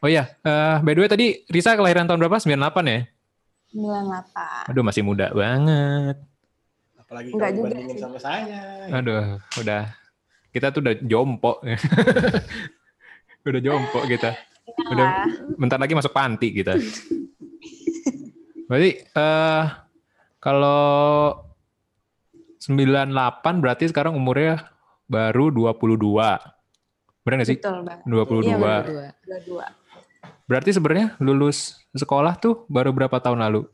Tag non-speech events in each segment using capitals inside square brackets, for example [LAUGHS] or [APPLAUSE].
Oh iya, uh, by the way tadi Risa kelahiran tahun berapa? 98 ya? 98. Aduh masih muda banget. Apalagi Enggak kalau dibandingin sama saya. Aduh, udah. Kita tuh udah jompo. [LAUGHS] udah jompo kita. Udah bentar lagi masuk panti kita. Berarti uh, kalau 98 berarti sekarang umurnya baru 22. Benar gak sih? Betul 22. Iya, 22. 22. Berarti sebenarnya lulus sekolah tuh baru berapa tahun lalu?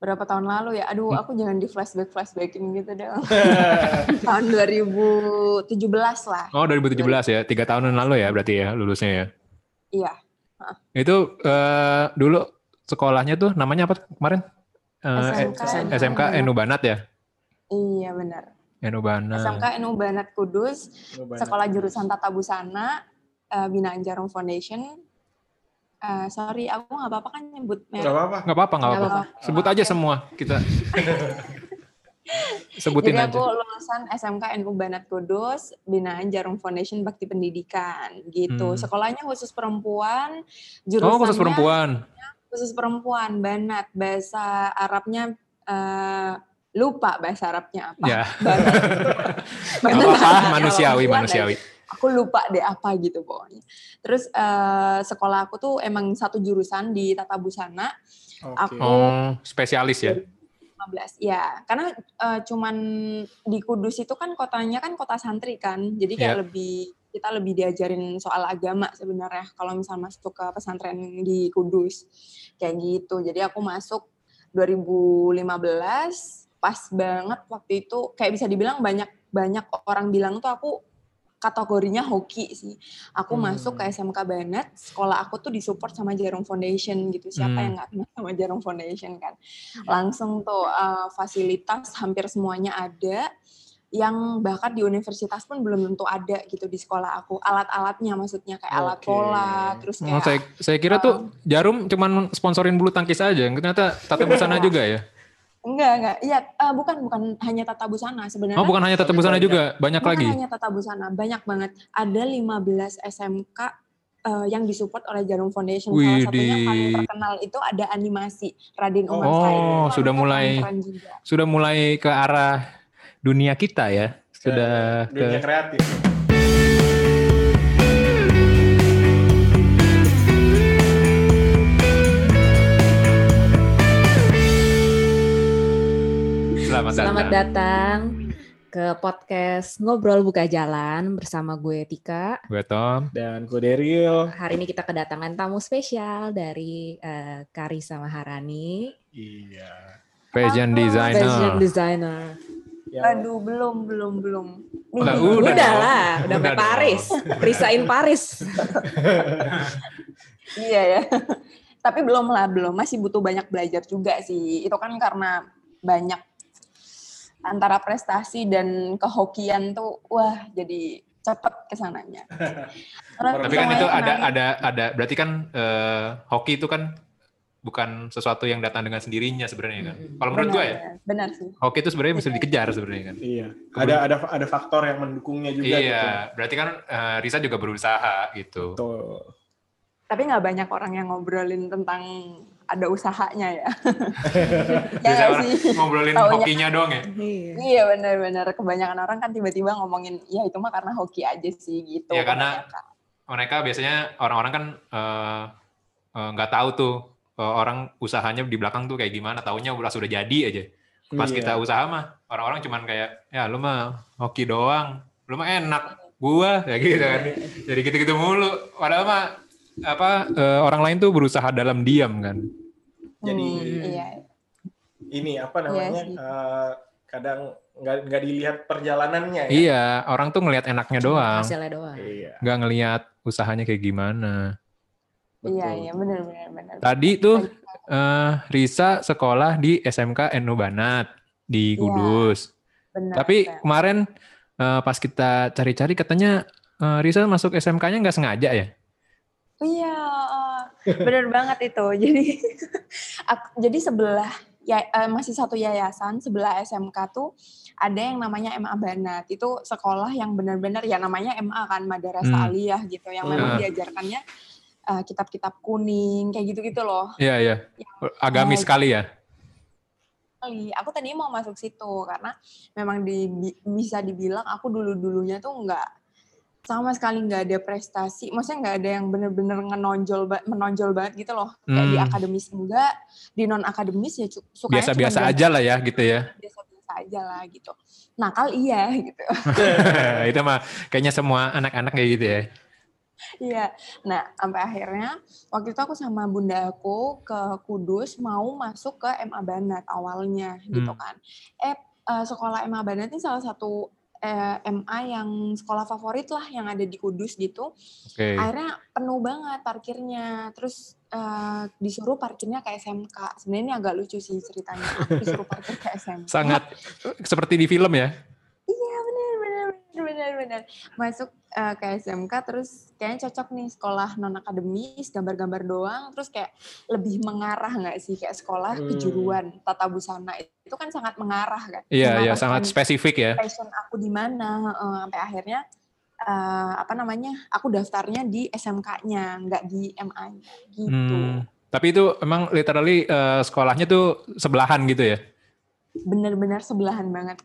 Berapa tahun lalu ya? Hmm. Aduh, aku jangan di flashback-flashbackin gitu dong. [LAUGHS] tahun 2017 lah. Oh 2017 ya, tiga tahunan lalu ya berarti ya lulusnya ya. Iya. Itu eh, dulu sekolahnya tuh namanya apa kemarin? Eh, SMK, eh, SMK Enu Banat ya? Iya, benar. Enu Banat. SMK NU Banat Kudus. Sekolah Jurusan Tata Busana, eh, Binaan Jarum Foundation. Eh, sorry, aku nggak apa-apa kan nyebut Gak merek. apa-apa. Nggak apa-apa, nggak apa-apa. apa-apa. Sebut aja semua kita. [LAUGHS] Sebutin Jadi aja. aku lulusan SMK NU Banat Kudus, Binaan Jarum Foundation Bakti Pendidikan gitu. Hmm. Sekolahnya khusus perempuan, Oh, jurusannya khusus perempuan. khusus perempuan, Banat. Bahasa Arabnya eh, lupa bahasa Arabnya apa. Ya. Banat. [LAUGHS] Banat apa-apa, artinya manusiawi, manusiawi. Aku lupa deh apa gitu pokoknya. Terus eh, sekolah aku tuh emang satu jurusan di tata busana Oke. Aku- Oh, spesialis ya? 15. Ya, karena eh, cuman di Kudus itu kan kotanya kan kota santri kan. Jadi kayak Iya. lebih kita lebih diajarin soal agama sebenarnya kalau misal masuk ke pesantren di Kudus. Kayak gitu. Jadi aku masuk 2015 pas banget waktu itu kayak bisa dibilang banyak banyak orang bilang tuh aku kategorinya hoki sih. Aku Hmm. masuk ke SMK Banat, sekolah aku tuh disupport sama Jarum Foundation gitu. Siapa Hmm. yang nggak kenal sama Jarum Foundation kan? Langsung tuh uh, fasilitas hampir semuanya ada. Yang bahkan di universitas pun belum tentu ada gitu di sekolah aku. Alat-alatnya maksudnya kayak alat Oke. bola, terus Oh, kayak saya, saya kira tuh Jarum cuman sponsorin bulu tangkis aja. Ternyata tata busana [LAUGHS] juga ya? Enggak enggak. Iya, uh, bukan bukan hanya tata busana sebenarnya. Oh, bukan hanya tata busana juga, banyak Bukan lagi. hanya tata busana, banyak banget. Ada 15 SMK eh, yang disupport oleh Jarum Foundation. Salah satunya Widih. paling terkenal itu ada animasi Raden Umar Oh, Said. Itu sudah mulai. Sudah mulai ke arah dunia kita ya. Sudah Dunia ke kreatif. Selamat, Selamat datang. datang ke podcast Ngobrol Buka Jalan bersama gue Tika. Gue Tom. Dan gue Daryl. Hari ini kita kedatangan tamu spesial dari eh, Karisa Maharani, Iya. Fashion Oh, designer. fashion designer. Yang Aduh, belum, belum, belum. Udah, Udah, Udah dong. lah, udah Udah sampai Paris. Risain Paris. [LAUGHS] Iya ya. Tapi belum lah, belum. Masih butuh banyak belajar juga sih. Itu kan karena banyak antara prestasi dan kehokian tuh, wah jadi cepet ke sananya. [LAUGHS] Orang Tapi kan itu semuanya ada ada ada berarti kan eh, hoki itu kan bukan sesuatu yang datang dengan sendirinya sebenarnya kan. Kalau menurut gue ya, benar. Sih. hoki itu sebenarnya bisa dikejar sebenarnya kan. Iya. Ada ada ada faktor yang mendukungnya juga. gitu. Iya, berarti kan eh, Risa juga berusaha gitu. Tuh. Tapi nggak banyak orang yang ngobrolin tentang ada usahanya ya. [LAUGHS] ya orang sih? ngobrolin Taunya- hokinya doang ya. Iya. Iya benar-benar. Kebanyakan orang kan tiba-tiba ngomongin, ya itu mah karena hoki aja sih gitu. Ya, karena- kebanyakan. mereka biasanya orang-orang kan eh, eh, nggak tahu tuh eh, orang usahanya di belakang tuh kayak gimana. Taunya udah sudah jadi aja. Pas Iya. kita usaha mah orang-orang cuman kayak ya lu mah hoki doang, lu mah enak, gua kayak gitu kan. Jadi gitu-gitu mulu. Padahal mah apa eh, orang lain tuh berusaha dalam diam kan. Jadi- Hmm, iya. ini apa namanya? sih. eh, kadang nggak nggak dilihat perjalanannya ya. Iya, orang tuh ngelihat enaknya doang, Hasilnya doang. Iya. nggak ngelihat usahanya kayak gimana. Iya, betul. iya benar-benar. benar. Tadi tuh eh, Risa sekolah di SMK Enu Banat di Iya. Kudus. Benar, Tapi benar. kemarin eh, pas kita cari-cari katanya eh, Risa masuk SMK-nya nggak sengaja ya? [LAUGHS] Benar banget itu. [LAUGHS] Jadi, aku- jadi sebelah ya eh, masih satu yayasan sebelah SMK tuh ada yang namanya MA Banat. Itu sekolah yang benar-benar ya namanya MA kan Madrasah Hmm. Aliyah gitu yang Hmm. memang diajarkannya eh, kitab-kitab kuning kayak gitu-gitu loh. Iya, iya. Agamis Nah, sekali ya. Aku tadi mau masuk situ karena memang di, bi- bisa dibilang aku dulu-dulunya tuh nggak sama sekali nggak ada prestasi. Maksudnya nggak ada yang bener-bener menonjol ba- menonjol banget gitu loh. Kayak di Hmm. akademis enggak, di non akademis ya cuma Biasa-biasa aja lah ya gitu ya. [LAUGHS] biasa-biasa aja lah gitu. Nakal iya gitu. [LAUGHS] itu mah kayaknya semua anak-anak kayak gitu ya. Iya. Nah, sampai akhirnya waktu itu aku sama bunda aku ke Kudus mau masuk ke MA Banat awalnya gitu Hmm. kan. Eh eh, sekolah MA Banat ini salah satu eh, MA yang sekolah favorit lah yang ada di Kudus gitu. Oke. Akhirnya penuh banget parkirnya. Terus eh, disuruh parkirnya ke SMK. Sebenarnya ini agak lucu sih ceritanya. Aku disuruh parkir ke SMK. Sangat [LAUGHS] seperti di film ya. Iya benar benar benar benar benar. Masuk eh, ke SMK terus kayaknya cocok nih sekolah non akademis gambar-gambar doang terus kayak lebih mengarah nggak sih kayak sekolah Hmm. kejuruan tata busana itu kan sangat mengarah kan. Iya, iya sangat spesifik ya. Passion aku di mana eh, sampai akhirnya eh, apa namanya aku daftarnya di SMK-nya nggak di MA-nya gitu. Hmm. Tapi itu emang literally eh, sekolahnya tuh sebelahan gitu ya. Bener-bener sebelahan banget.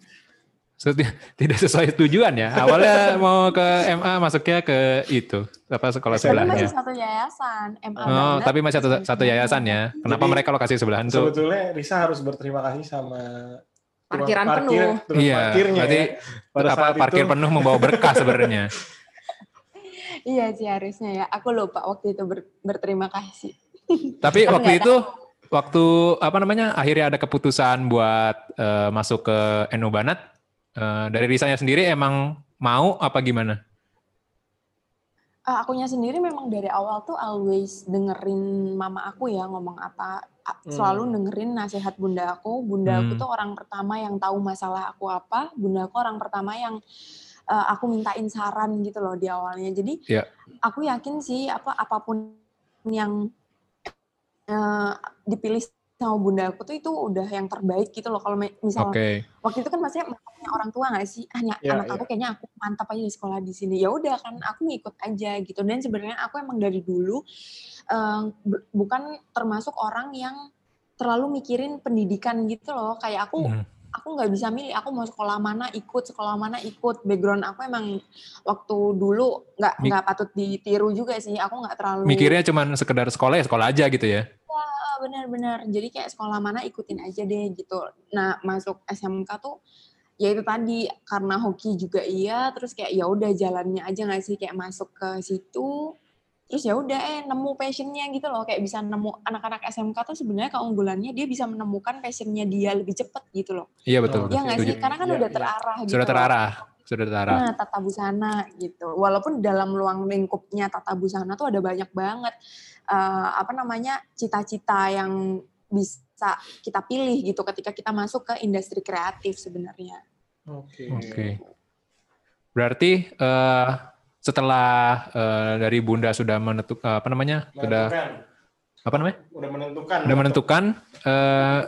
[LAUGHS] Tidak sesuai tujuan ya. Awalnya [LAUGHS] mau ke MA masuknya ke itu apa sekolah Tapi sebelahnya. masih satu yayasan MA Oh, tapi masih satu satu yayasan ya. Kenapa Jadi, mereka lokasi sebelahan tuh? Sebetulnya Risa harus berterima kasih sama Parkiran parkir, penuh. Iya, parkirnya berarti ya. Pada apa saat parkir itu, penuh membawa berkah sebenarnya. [LAUGHS] Iya sih harusnya ya. Aku lupa waktu itu ber- berterima kasih. Tapi waktu itu waktu apa namanya akhirnya ada keputusan buat eh, masuk ke NU Banat eh, dari Risanya sendiri emang mau apa gimana? Eh, akunya sendiri memang dari awal tuh always dengerin mama aku ya ngomong apa. A- Selalu Hmm. dengerin nasihat bunda aku. Bunda aku Hmm. tuh orang pertama yang tahu masalah aku apa. Bunda aku orang pertama yang eh, aku mintain saran gitu loh di awalnya. Jadi Iya. aku yakin sih apa apa pun yang eh, dipilih sama bunda aku tuh itu udah yang terbaik gitu loh. Kalau me- misal Oke. waktu itu kan maksudnya makanya orang tua nggak sih ah ny- Iya, anak iya. aku kayaknya aku mantap aja di sekolah di sini ya udah kan aku ngikut aja gitu dan sebenarnya aku emang dari dulu bu- bukan termasuk orang yang terlalu mikirin pendidikan gitu loh kayak aku Hmm. aku nggak bisa milih aku mau sekolah mana ikut sekolah mana ikut background aku emang waktu dulu nggak nggak patut ditiru juga sih aku nggak terlalu Mikirnya cuman sekedar sekolah ya sekolah aja gitu ya. Benar-benar. Jadi kayak sekolah mana ikutin aja deh gitu. Nah, masuk SMK tuh ya itu tadi karena hoki juga iya, terus kayak ya udah jalannya aja nggak sih kayak masuk ke situ. Terus ya udah eh nemu passionnya gitu loh, kayak bisa nemu anak-anak SMK tuh sebenarnya keunggulannya dia bisa menemukan passionnya dia lebih cepet gitu loh. Iya betul. Iya nggak sih? Karena kan Iya, udah iya. terarah gitu. Sudah loh. terarah, sudah terarah. Nah, tata busana gitu. Walaupun dalam ruang lingkupnya tata busana tuh ada banyak banget eh, apa namanya cita-cita yang bisa kita pilih gitu ketika kita masuk ke industri kreatif sebenarnya. Oke. Oke. Berarti eh, setelah eh, dari Bunda sudah menentukan apa namanya? Sudah apa namanya? Udah menentukan. Udah menentukan eh,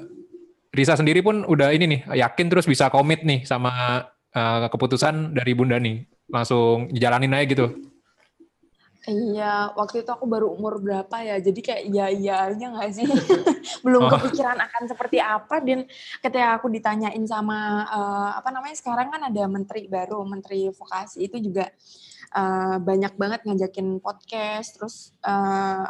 Risa sendiri pun udah ini nih, yakin terus bisa komit nih sama eh, keputusan dari Bunda nih. Langsung jalanin aja gitu. Iya, waktu itu aku baru umur berapa ya, jadi kayak iya iya aja nggak sih, [LAUGHS] [LAUGHS] belum Oh. kepikiran akan seperti apa. Dan ketika aku ditanyain sama eh, apa namanya sekarang kan ada menteri baru, menteri vokasi itu juga eh, banyak banget ngajakin podcast, terus eh,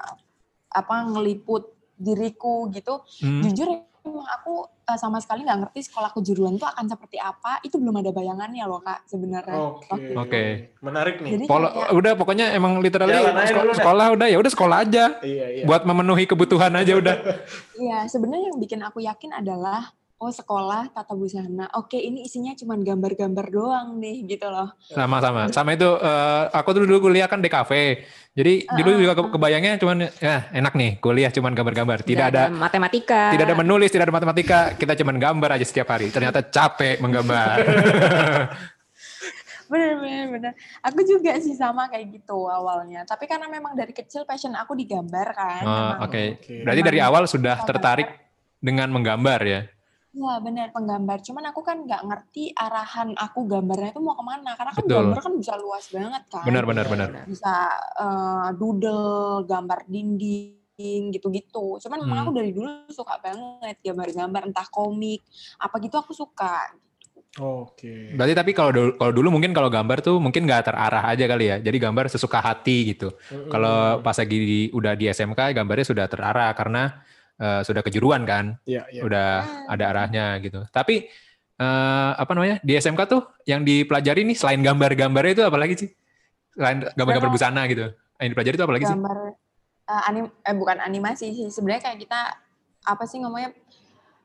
apa ngeliput diriku gitu. Hmm. Jujur emang aku eh, sama sekali nggak ngerti sekolah kejuruan itu akan seperti apa. Itu belum ada bayangannya loh kak sebenarnya. Oke. Oke. Menarik nih. Jadi Polo, kayak- udah pokoknya emang literally Jalan aja seko- dulu dah. sekolah udah ya udah sekolah aja Iya, iya. buat memenuhi kebutuhan aja udah. Iya, sebenarnya yang bikin aku yakin adalah oh sekolah tata busana. Oke, ini isinya cuma gambar-gambar doang nih gitu loh. Sama-sama. Sama itu eh, aku tuh dulu kuliah kan di kafe. Jadi dulu juga ke- kebayangnya cuman ya enak nih kuliah cuman gambar-gambar. Tidak ada matematika. tidak ada menulis, tidak ada matematika, kita cuman gambar aja setiap hari. Ternyata capek menggambar. [LAUGHS] Bener, bener, bener. Aku juga sih sama kayak gitu awalnya. Tapi karena memang dari kecil passion aku digambar kan. Oh. Oke. Oke. Berarti dari awal sudah tertarik dengan menggambar ya. Iya benar penggambar. Cuman aku kan nggak ngerti arahan aku gambarnya itu mau ke mana. Karena kan Betul. gambar kan bisa luas banget kan. Benar, benar, benar. Bisa eh, doodle, gambar dinding, gitu-gitu. Cuman memang Hmm. aku dari dulu suka banget gambar-gambar, entah komik, apa gitu aku suka. Oke. Berarti tapi kalau dulu, kalau dulu mungkin kalau gambar tuh mungkin nggak terarah aja kali ya. Jadi gambar sesuka hati gitu. Mm-mm. Kalau pas lagi di, udah di SMK gambarnya sudah terarah karena eh, sudah kejuruan kan, Iya, iya. udah Hmm. ada arahnya gitu. Tapi eh, apa namanya di SMK tuh yang dipelajari nih selain gambar-gambarnya itu apa lagi sih? Selain gambar-gambar Gambar- busana gitu. Yang dipelajari itu apa lagi sih? Gambar eh, anim eh bukan animasi sih. Sebenarnya kayak kita apa sih ngomongnya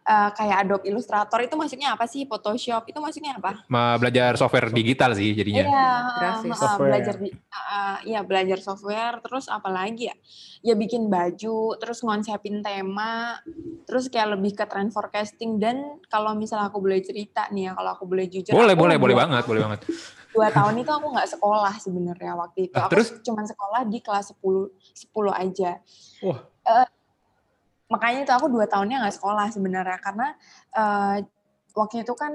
eh, kayak Adobe Illustrator itu maksudnya apa sih? Photoshop itu maksudnya apa? Ma- Belajar software digital sih jadinya. Iya, Grafis. uh, uh, belajar di, uh, iya belajar software, terus apa lagi ya? Ya bikin baju, terus ngonsepin tema, terus kayak lebih ke trend forecasting dan kalau misalnya aku boleh cerita nih ya, kalau aku boleh jujur, Boleh, boleh, boleh banget, boleh banget. Dua tahun itu aku nggak sekolah sebenarnya waktu itu. Ah, aku terus? cuma sekolah di kelas 10 10 aja. Wah. Eh, makanya itu aku dua tahunnya nggak sekolah sebenarnya karena eh, waktu itu kan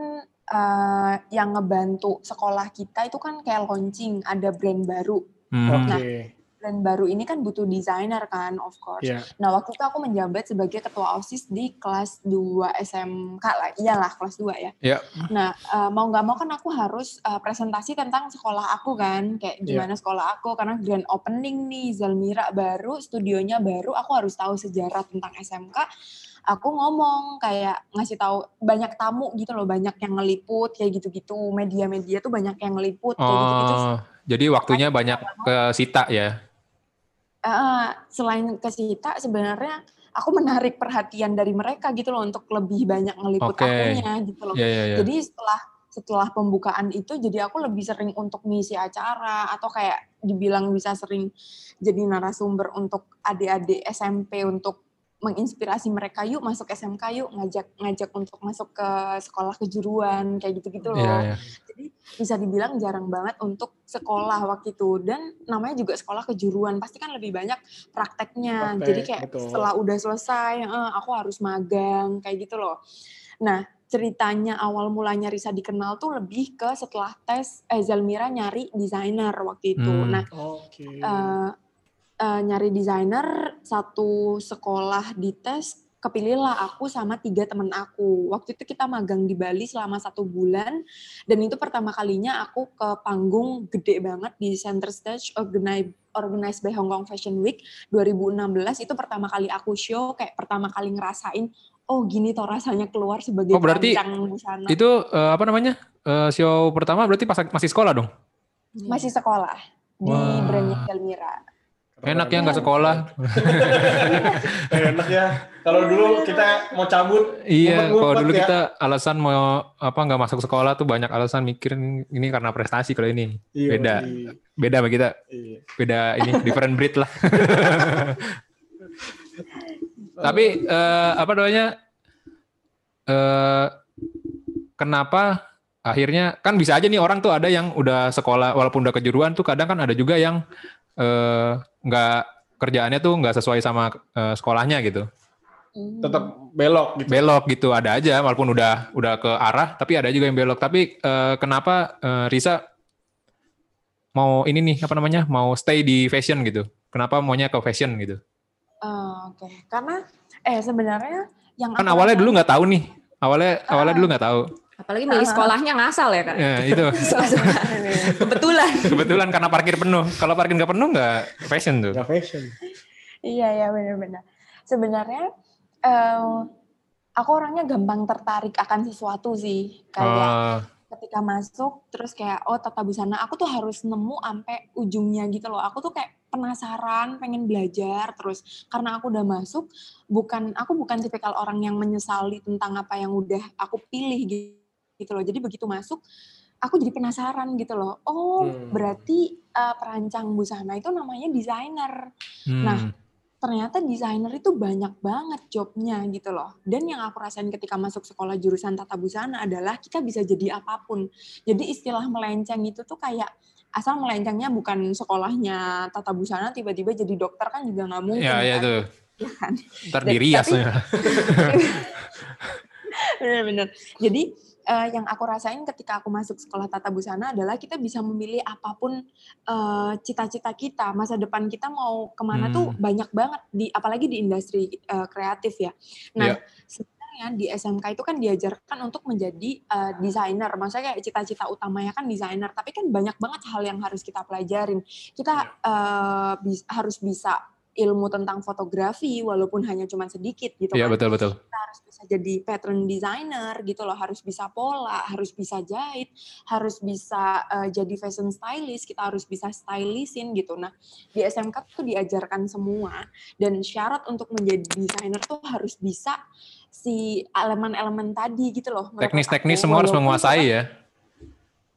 eh, yang ngebantu sekolah kita itu kan kayak launching ada brand baru Hmm. Oke. Brand baru ini kan butuh desainer kan of course. Iya. Nah waktu itu aku menjabat sebagai ketua osis di kelas 2 SMK lah, iyalah kelas 2 ya. Iya. Nah eh, mau nggak mau kan aku harus eh, presentasi tentang sekolah aku kan, kayak Iya. gimana sekolah aku karena grand opening nih Zalmira baru, studionya baru, aku harus tahu sejarah tentang SMK. Aku ngomong kayak ngasih tahu banyak tamu gitu loh, banyak yang ngeliput kayak gitu-gitu, media-media tuh banyak yang ngeliput kayak gitu-gitu. Oh, jadi waktunya banyak ke Sita ya. Eh, selain ke Sita sebenarnya aku menarik perhatian dari mereka gitu loh untuk lebih banyak ngeliput Oke. akunya gitu loh. Iya, iya, iya. Jadi setelah setelah pembukaan itu jadi aku lebih sering untuk ngisi acara atau kayak dibilang bisa sering jadi narasumber untuk adik-adik SMP untuk menginspirasi mereka yuk masuk SMK yuk ngajak ngajak untuk masuk ke sekolah kejuruan kayak gitu-gitu loh. Iya, iya. Jadi bisa dibilang jarang banget untuk sekolah waktu itu dan namanya juga sekolah kejuruan pasti kan lebih banyak prakteknya. Praktek, Jadi kayak betul. setelah udah selesai eh, aku harus magang kayak gitu loh. Nah, ceritanya awal mulanya Risa dikenal tuh lebih ke setelah tes eh, Zalmira nyari desainer waktu itu. Hmm. Nah, Oke. eh, eh, nyari desainer satu sekolah di tes kepilihlah aku sama tiga temen aku waktu itu kita magang di Bali selama satu bulan dan itu pertama kalinya aku ke panggung gede banget di center stage organized organized by Hong Kong Fashion Week 2016 itu pertama kali aku show kayak pertama kali ngerasain oh gini toh rasanya keluar sebagai Oh, berarti busana Itu eh, apa namanya? Eh, show pertama berarti pas masih sekolah dong? masih sekolah di Wah. brandnya Delmira Enak ya nggak sekolah. [LAUGHS] Enak ya. Kalau dulu kita mau cabut, Iya, kalau dulu ya. kita alasan mau apa nggak masuk sekolah tuh banyak alasan mikirin ini karena prestasi kalau ini. Iya, Beda. iya, Beda sama kita, iya. beda ini [LAUGHS] different breed lah. [LAUGHS] Tapi eh, apa namanya? Eh kenapa akhirnya kan bisa aja nih orang tuh ada yang udah sekolah walaupun udah kejuruan tuh kadang kan ada juga yang eh, nggak kerjaannya tuh nggak sesuai sama eh, sekolahnya gitu. Hmm. Tetap belok gitu. belok gitu ada aja walaupun udah udah ke arah tapi ada juga yang belok. Tapi eh, kenapa eh, Risa mau ini nih apa namanya mau stay di fashion gitu? Kenapa maunya ke fashion gitu? Oh, Oke, karena eh sebenarnya yang kan awalnya dulu nggak tahu nih. Awalnya awalnya dulu nggak tahu Apalagi milih sekolahnya ngasal ya kan. ya, itu [LAUGHS] Suka-suka. [LAUGHS] Kebetulan. kebetulan karena parkir penuh kalau parkir nggak penuh nggak fashion tuh Nggak fashion. Iya ya benar-benar. Sebenarnya eh, aku orangnya gampang tertarik akan sesuatu sih. Kayak Oh, ketika masuk terus kayak oh tata busana aku tuh harus nemu sampai ujungnya gitu loh. Aku tuh kayak penasaran, pengen belajar terus karena aku udah masuk bukan aku bukan tipikal orang yang menyesali tentang apa yang udah aku pilih gitu, gitu loh. Jadi begitu masuk aku jadi penasaran gitu loh. Oh, Hmm. berarti eh, perancang busana itu namanya desainer hmm. Nah, ternyata desainer itu banyak banget jobnya gitu loh. Dan yang aku rasain ketika masuk sekolah jurusan tata busana adalah kita bisa jadi apa pun. Jadi istilah melenceng itu tuh kayak asal melencengnya bukan sekolahnya tata busana tiba-tiba jadi dokter kan juga nggak mungkin ya ya kan. tuh Iya kan? ntar tapi- ya. [LAUGHS] Benar-benar. Jadi uh, yang aku rasain ketika aku masuk sekolah tata busana adalah kita bisa memilih apa pun uh, cita-cita kita, masa depan kita mau ke mana hmm. tuh banyak banget di apalagi di industri uh, kreatif ya. Nah, yeah. sebenarnya di SMK itu kan diajarkan untuk menjadi uh, desainer. Maksudnya kayak cita-cita utamanya kan desainer, tapi kan banyak banget hal yang harus kita pelajarin. Kita uh, bis, harus bisa ilmu tentang fotografi walaupun hanya cuma sedikit gitu Iya, kan. betul betul. Kita harus bisa jadi pattern designer gitu loh, harus bisa pola, harus bisa jahit, harus bisa uh, jadi fashion stylist, kita harus bisa stylistin gitu. Nah, di SMK tuh diajarkan semua dan syarat untuk menjadi desainer tuh harus bisa si elemen-elemen tadi gitu loh. Teknis-teknis semua harus menguasai ya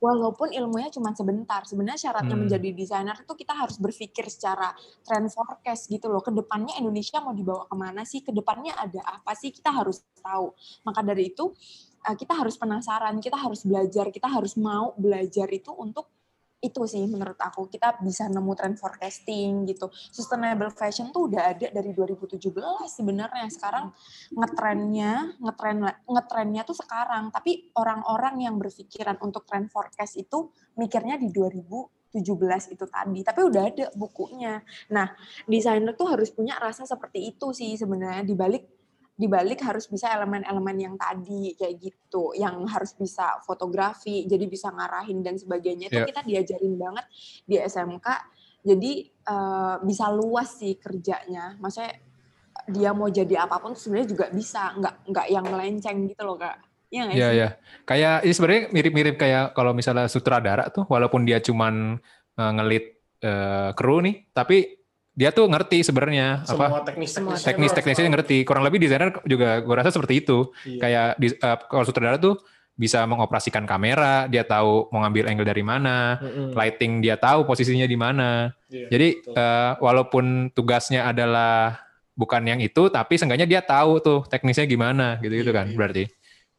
walaupun ilmunya cuma sebentar. Sebenarnya syaratnya hmm. menjadi desainer itu kita harus berpikir secara trend forecast gitu loh. Ke depannya Indonesia mau dibawa ke mana sih? Ke depannya ada apa sih? Kita harus tahu. Maka dari itu eh, kita harus penasaran, kita harus belajar, kita harus mau belajar itu untuk itu sih menurut aku kita bisa nemu trend forecasting gitu. Sustainable fashion tuh udah ada dari 2017 sebenarnya. Sekarang ngetrennya, ngetren ngetrennya tuh sekarang. Tapi orang-orang yang berpikiran untuk trend forecast itu mikirnya di 2017 itu tadi. Tapi udah ada bukunya. Nah, desainer tuh harus punya rasa seperti itu sih sebenarnya di balik dibalik harus bisa elemen-elemen yang tadi kayak gitu, yang harus bisa fotografi, jadi bisa ngarahin dan sebagainya itu yeah. kita diajarin banget di SMK. Jadi uh, bisa luas sih kerjanya. Maksudnya dia mau jadi apa pun sebenarnya juga bisa, nggak nggak yang melenceng gitu loh kak. Iya Iya ya. Kayak ini sebenarnya mirip-mirip kayak kalau misalnya sutradara tuh, walaupun dia cuman uh, ngelit uh, kru nih, tapi dia tuh ngerti sebenarnya apa teknis teknis teknis teknisnya ngerti kurang lebih desainer juga gue rasa seperti itu iya. kayak di, uh, kalau sutradara tuh bisa mengoperasikan kamera dia tahu mau ngambil angle dari mana mm-hmm. lighting dia tahu posisinya di mana yeah, jadi uh, walaupun tugasnya adalah bukan yang itu tapi seenggaknya dia tahu tuh teknisnya gimana gitu gitu yeah, kan yeah. berarti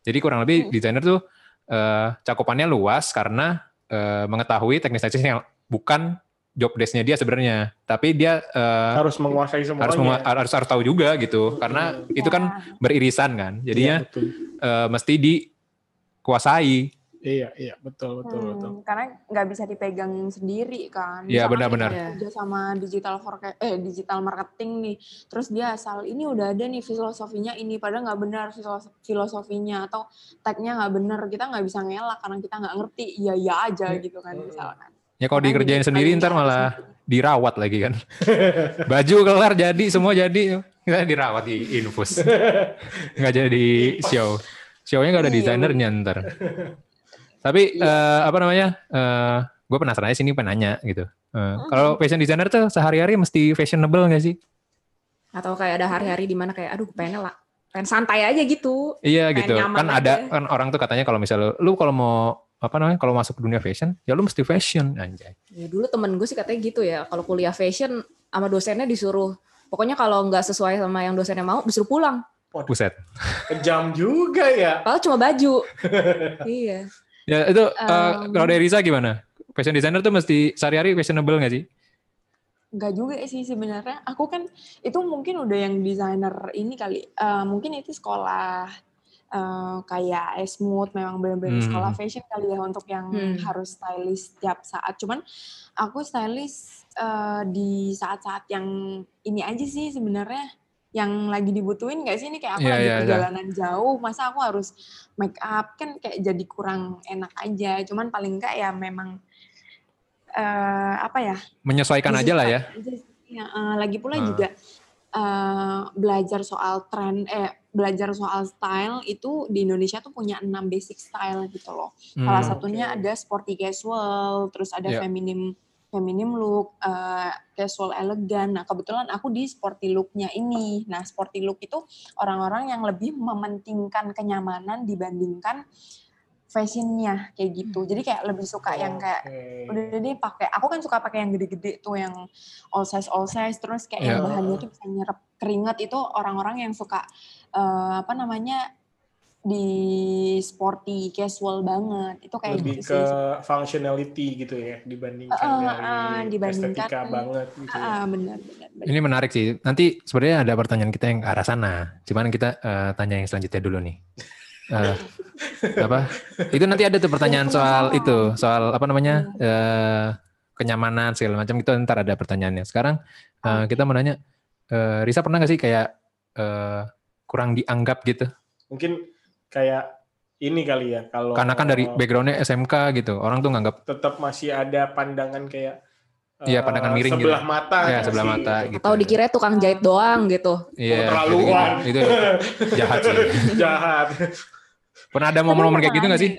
jadi kurang lebih mm. desainer tuh uh, cakupannya luas karena uh, mengetahui teknis-teknis yang bukan job desk-nya dia sebenarnya, tapi dia uh, harus menguasai semuanya. Harus, mengu harus harus tahu juga gitu, karena ya. itu kan beririsan kan, jadinya ya, uh, mesti dikuasai. Iya, iya, betul, betul, hmm, betul. Karena nggak bisa dipegang sendiri kan. Iya, benar-benar. Kerja sama digital for eh digital marketing nih, terus dia asal ini udah ada nih filosofinya ini, padahal nggak benar filosofinya atau tagnya nggak benar, kita nggak bisa ngelak karena kita nggak ngerti, iya iya aja iya. gitu kan misalkan. Ya kalau dikerjain sendiri ntar malah dirawat lagi kan. [LAUGHS] Baju kelar jadi, semua jadi. Kita dirawat di infus. [LAUGHS] Nggak jadi show. Show-nya nggak ada iya, desainernya ntar. [LAUGHS] Tapi uh, apa namanya? Uh, eh, gue penasaran aja sini penanya gitu. Uh, kalau fashion designer tuh sehari-hari mesti fashionable nggak sih? Atau kayak ada hari-hari di mana kayak aduh pengen lah pengen santai aja gitu. Iya gitu. Kan aja. ada kan orang tuh katanya kalau misalnya lu kalau mau apa namanya kalau masuk ke dunia fashion ya lu mesti fashion anjay. Ya dulu temen gue sih katanya gitu ya kalau kuliah fashion sama dosennya disuruh pokoknya kalau nggak sesuai sama yang dosennya mau disuruh pulang. Oh, Buset. Kejam juga ya. Kalau cuma baju. [LAUGHS] iya. Ya itu um, uh, kalau dari Risa gimana? Fashion designer tuh mesti sehari-hari fashionable nggak sih? Enggak juga sih sebenarnya. Aku kan itu mungkin udah yang desainer ini kali. Uh, mungkin itu sekolah uh, kayak smooth memang benar-benar hmm. sekolah fashion kali ya untuk yang hmm. harus stylish tiap saat. Cuman aku stylish uh, di saat-saat yang ini aja sih sebenarnya yang lagi dibutuhin gak sih ini kayak aku yeah, lagi yeah, iya. perjalanan yeah. jauh masa aku harus make up kan kayak jadi kurang enak aja cuman paling enggak ya memang uh, apa ya menyesuaikan aja lah ya, ya uh, lagi pula uh. juga uh, belajar soal tren eh belajar soal style itu di Indonesia tuh punya enam basic style gitu loh. Hmm, Salah satunya okay. ada sporty casual, terus ada yeah. feminim feminim look, uh, casual elegan. Nah, kebetulan aku di sporty looknya ini. Nah, sporty look itu orang-orang yang lebih mementingkan kenyamanan dibandingkan fashionnya kayak gitu. Hmm. Jadi kayak lebih suka yang kayak okay. udah deh pakai. Aku kan suka pakai yang gede-gede tuh yang all size all size terus kayak yeah. yang bahannya tuh bisa nyerap keringat itu orang-orang yang suka uh, apa namanya di sporty casual banget itu kayak lebih gitu ke sih. functionality gitu ya dibandingkan uh, dari uh, dibandingkan, estetika banget gitu. Uh, ya. benar, benar, benar. Ini menarik sih. Nanti sebenarnya ada pertanyaan kita yang ke arah sana. Cuman kita uh, tanya yang selanjutnya dulu nih. Uh, apa itu nanti ada tuh pertanyaan soal itu soal apa namanya uh, kenyamanan segala macam itu ntar ada pertanyaannya sekarang uh, kita mau nanya uh, Risa pernah nggak sih kayak uh, kurang dianggap gitu mungkin kayak ini kali ya kalau karena kan dari backgroundnya SMK gitu orang tuh nganggap tetap masih ada pandangan kayak Iya pandangan miring sebelah gitu. mata ya sebelah sih. mata gitu. Atau dikira tukang jahit doang gitu. Iya. Oh, terlaluan. Gitu, gitu. [LAUGHS] Jahat sih. Jahat. Pernah ada momen-momen kayak gitu nggak sih?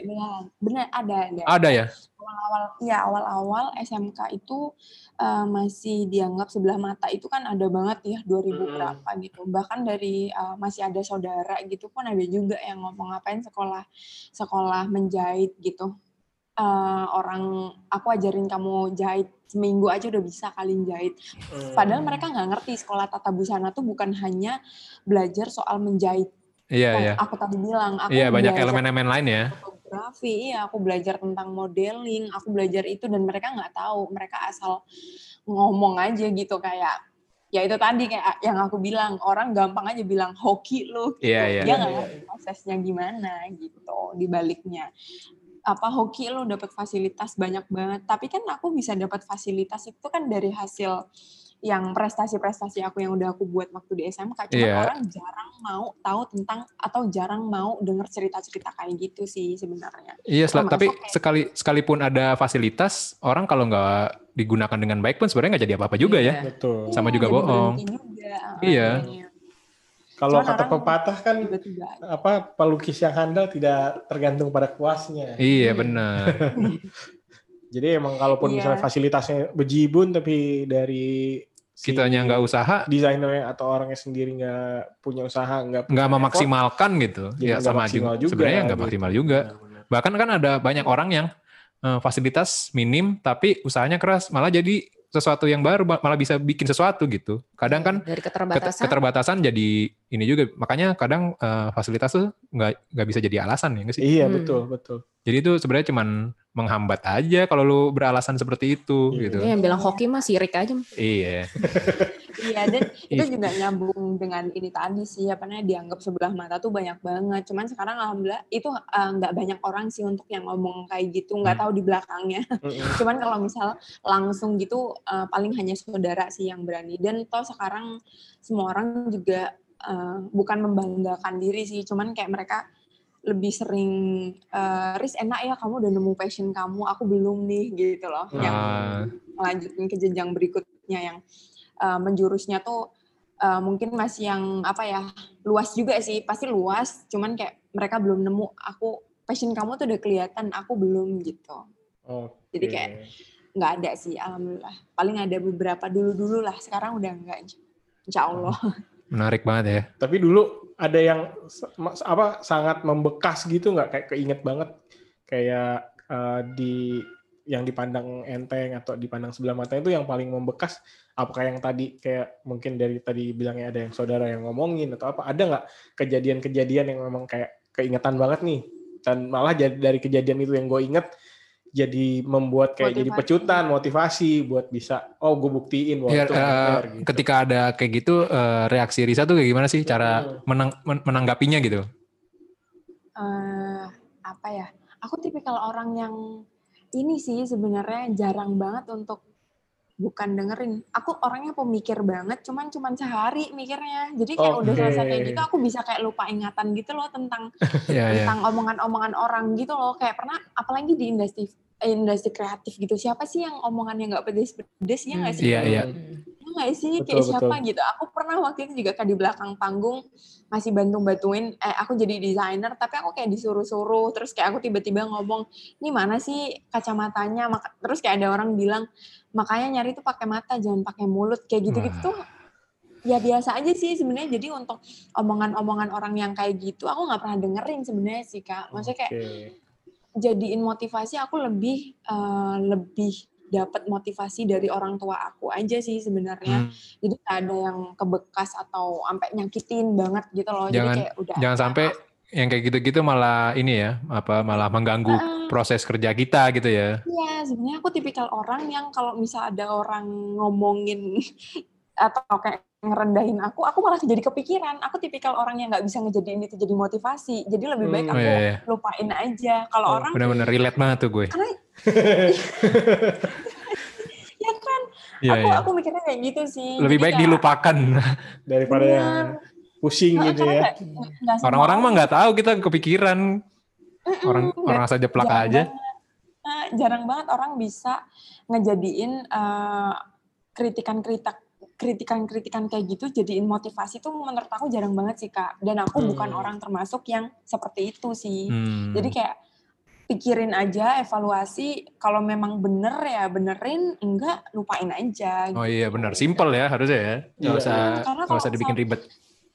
Benar, ada, ada. Ada ya? Awal-awal, ya awal-awal SMK itu uh, masih dianggap sebelah mata itu kan ada banget ya 2000 hmm. berapa gitu. Bahkan dari uh, masih ada saudara gitu pun ada juga yang ngomong ngapain sekolah sekolah menjahit gitu. Uh, orang aku ajarin kamu jahit seminggu aja udah bisa kalian jahit. Hmm. Padahal mereka nggak ngerti sekolah tata busana tuh bukan hanya belajar soal menjahit Iya, oh, iya. Aku tadi bilang, aku Iya, banyak elemen-elemen lain ya. Fotografi, iya, aku belajar tentang modeling, aku belajar itu dan mereka nggak tahu, mereka asal ngomong aja gitu kayak ya itu tadi kayak yang aku bilang orang gampang aja bilang hoki lo gitu. Iya, iya. Dia nggak ngerti prosesnya gimana gitu di baliknya apa hoki lo dapat fasilitas banyak banget tapi kan aku bisa dapat fasilitas itu kan dari hasil yang prestasi-prestasi aku yang udah aku buat waktu di SMK cuma yeah. orang jarang mau tahu tentang atau jarang mau dengar cerita-cerita kayak gitu sih sebenarnya. Iya, yeah, tapi kayak, sekali sekalipun ada fasilitas orang kalau nggak digunakan dengan baik pun sebenarnya nggak jadi apa-apa juga yeah. ya. Betul. Sama juga bohong. Juga, iya. Kalau kata pepatah kan tiba -tiba. apa pelukis yang handal tidak tergantung pada kuasnya. Iya benar. [LAUGHS] Jadi emang kalaupun iya. misalnya fasilitasnya bejibun tapi dari si kitanya nggak usaha. desainernya atau orangnya sendiri nggak punya usaha nggak nggak memaksimalkan gitu. ya sama juga, juga sebenarnya nggak gitu. maksimal juga. Bahkan kan ada banyak orang yang uh, fasilitas minim tapi usahanya keras. Malah jadi sesuatu yang baru malah bisa bikin sesuatu gitu. Kadang kan dari keterbatasan, keterbatasan jadi ini juga makanya kadang uh, fasilitas tuh nggak nggak bisa jadi alasan ya nggak sih? Iya hmm. betul betul. Jadi itu sebenarnya cuman menghambat aja kalau lu beralasan seperti itu iya. gitu. Iya, yang bilang hoki mah sirik aja. Iya. [LAUGHS] iya dan itu juga nyambung dengan ini tadi sih apa namanya dianggap sebelah mata tuh banyak banget. Cuman sekarang alhamdulillah itu eh, nggak uh, banyak orang sih untuk yang ngomong kayak gitu, nggak hmm. tahu di belakangnya. [LAUGHS] Cuman kalau misal langsung gitu uh, paling hanya saudara sih yang berani. Dan toh sekarang semua orang juga uh, bukan membanggakan diri sih, cuman kayak mereka lebih sering uh, Riz enak ya kamu udah nemu passion kamu aku belum nih gitu loh uh. yang melanjutin ke jenjang berikutnya yang uh, menjurusnya tuh uh, mungkin masih yang apa ya luas juga sih pasti luas cuman kayak mereka belum nemu aku passion kamu tuh udah kelihatan aku belum gitu okay. jadi kayak nggak ada sih alhamdulillah. Paling ada beberapa dulu dulu lah sekarang udah enggak insya Allah. Menarik banget ya. Tapi dulu ada yang apa sangat membekas gitu nggak? Kayak keinget banget. Kayak uh, di yang dipandang enteng atau dipandang sebelah mata itu yang paling membekas. Apakah yang tadi kayak mungkin dari tadi bilangnya ada yang saudara yang ngomongin atau apa? Ada nggak kejadian-kejadian yang memang kayak keingetan banget nih? Dan malah jadi dari kejadian itu yang gue inget jadi membuat kayak motivasi. jadi pecutan motivasi buat bisa oh gue buktiin bahwa ya, itu uh, gitu. ketika ada kayak gitu uh, reaksi Risa tuh kayak gimana sih cara menang, menanggapinya gitu uh, apa ya aku tipikal orang yang ini sih sebenarnya jarang banget untuk bukan dengerin. Aku orangnya pemikir banget, cuman cuman sehari mikirnya. Jadi kayak okay. udah selesai kayak gitu, aku bisa kayak lupa ingatan gitu loh tentang yeah, [LAUGHS] iya. tentang omongan-omongan orang gitu loh. Kayak pernah, apalagi di industri industri kreatif gitu. Siapa sih yang omongannya nggak pedes-pedes ya nggak sih? Iya iya. Ya nggak sih betul, kayak siapa betul. gitu. Aku pernah waktu itu juga kayak di belakang panggung masih bantu-bantuin. Eh aku jadi desainer, tapi aku kayak disuruh-suruh. Terus kayak aku tiba-tiba ngomong, ini mana sih kacamatanya? Terus kayak ada orang bilang makanya nyari tuh pakai mata jangan pakai mulut kayak gitu-gitu tuh ya biasa aja sih sebenarnya jadi untuk omongan-omongan orang yang kayak gitu aku nggak pernah dengerin sebenarnya sih kak maksudnya kayak okay. jadiin motivasi aku lebih uh, lebih dapat motivasi dari orang tua aku aja sih sebenarnya. Hmm. jadi ada yang kebekas atau sampai nyakitin banget gitu loh. Jangan, jadi kayak udah jangan sampai yang kayak gitu-gitu malah ini ya apa malah mengganggu uh, proses kerja kita gitu ya. Iya sebenarnya aku tipikal orang yang kalau misal ada orang ngomongin [LAUGHS] atau kayak ngerendahin aku, aku malah jadi kepikiran. Aku tipikal orang yang nggak bisa ngejadiin itu jadi motivasi. Jadi lebih baik Hmm, aku iya, iya. lupain aja. Kalau Oh, orang Bener-bener relate banget tuh gue. karena [LAUGHS] ya kan, Iya, aku iya. aku mikirnya kayak gitu sih. Lebih Jadi baik kayak- dilupakan. [LAUGHS] daripada Bener. yang pusing Nah, gitu ya. Orang-orang mah nggak tahu kita kepikiran. Orang nggak- orang asal jeplak jarang aja. banget. Jarang banget orang bisa ngejadiin eh, kritikan-kritik kritikan-kritikan kayak gitu jadiin motivasi tuh menurut aku jarang banget sih kak dan aku bukan Hmm. orang termasuk yang seperti itu sih Hmm. jadi kayak pikirin aja evaluasi kalau memang bener ya benerin enggak lupain aja Oh gitu. iya benar, simple ya harusnya ya. Nggak Iya. usah nggak usah kalau dibikin ribet.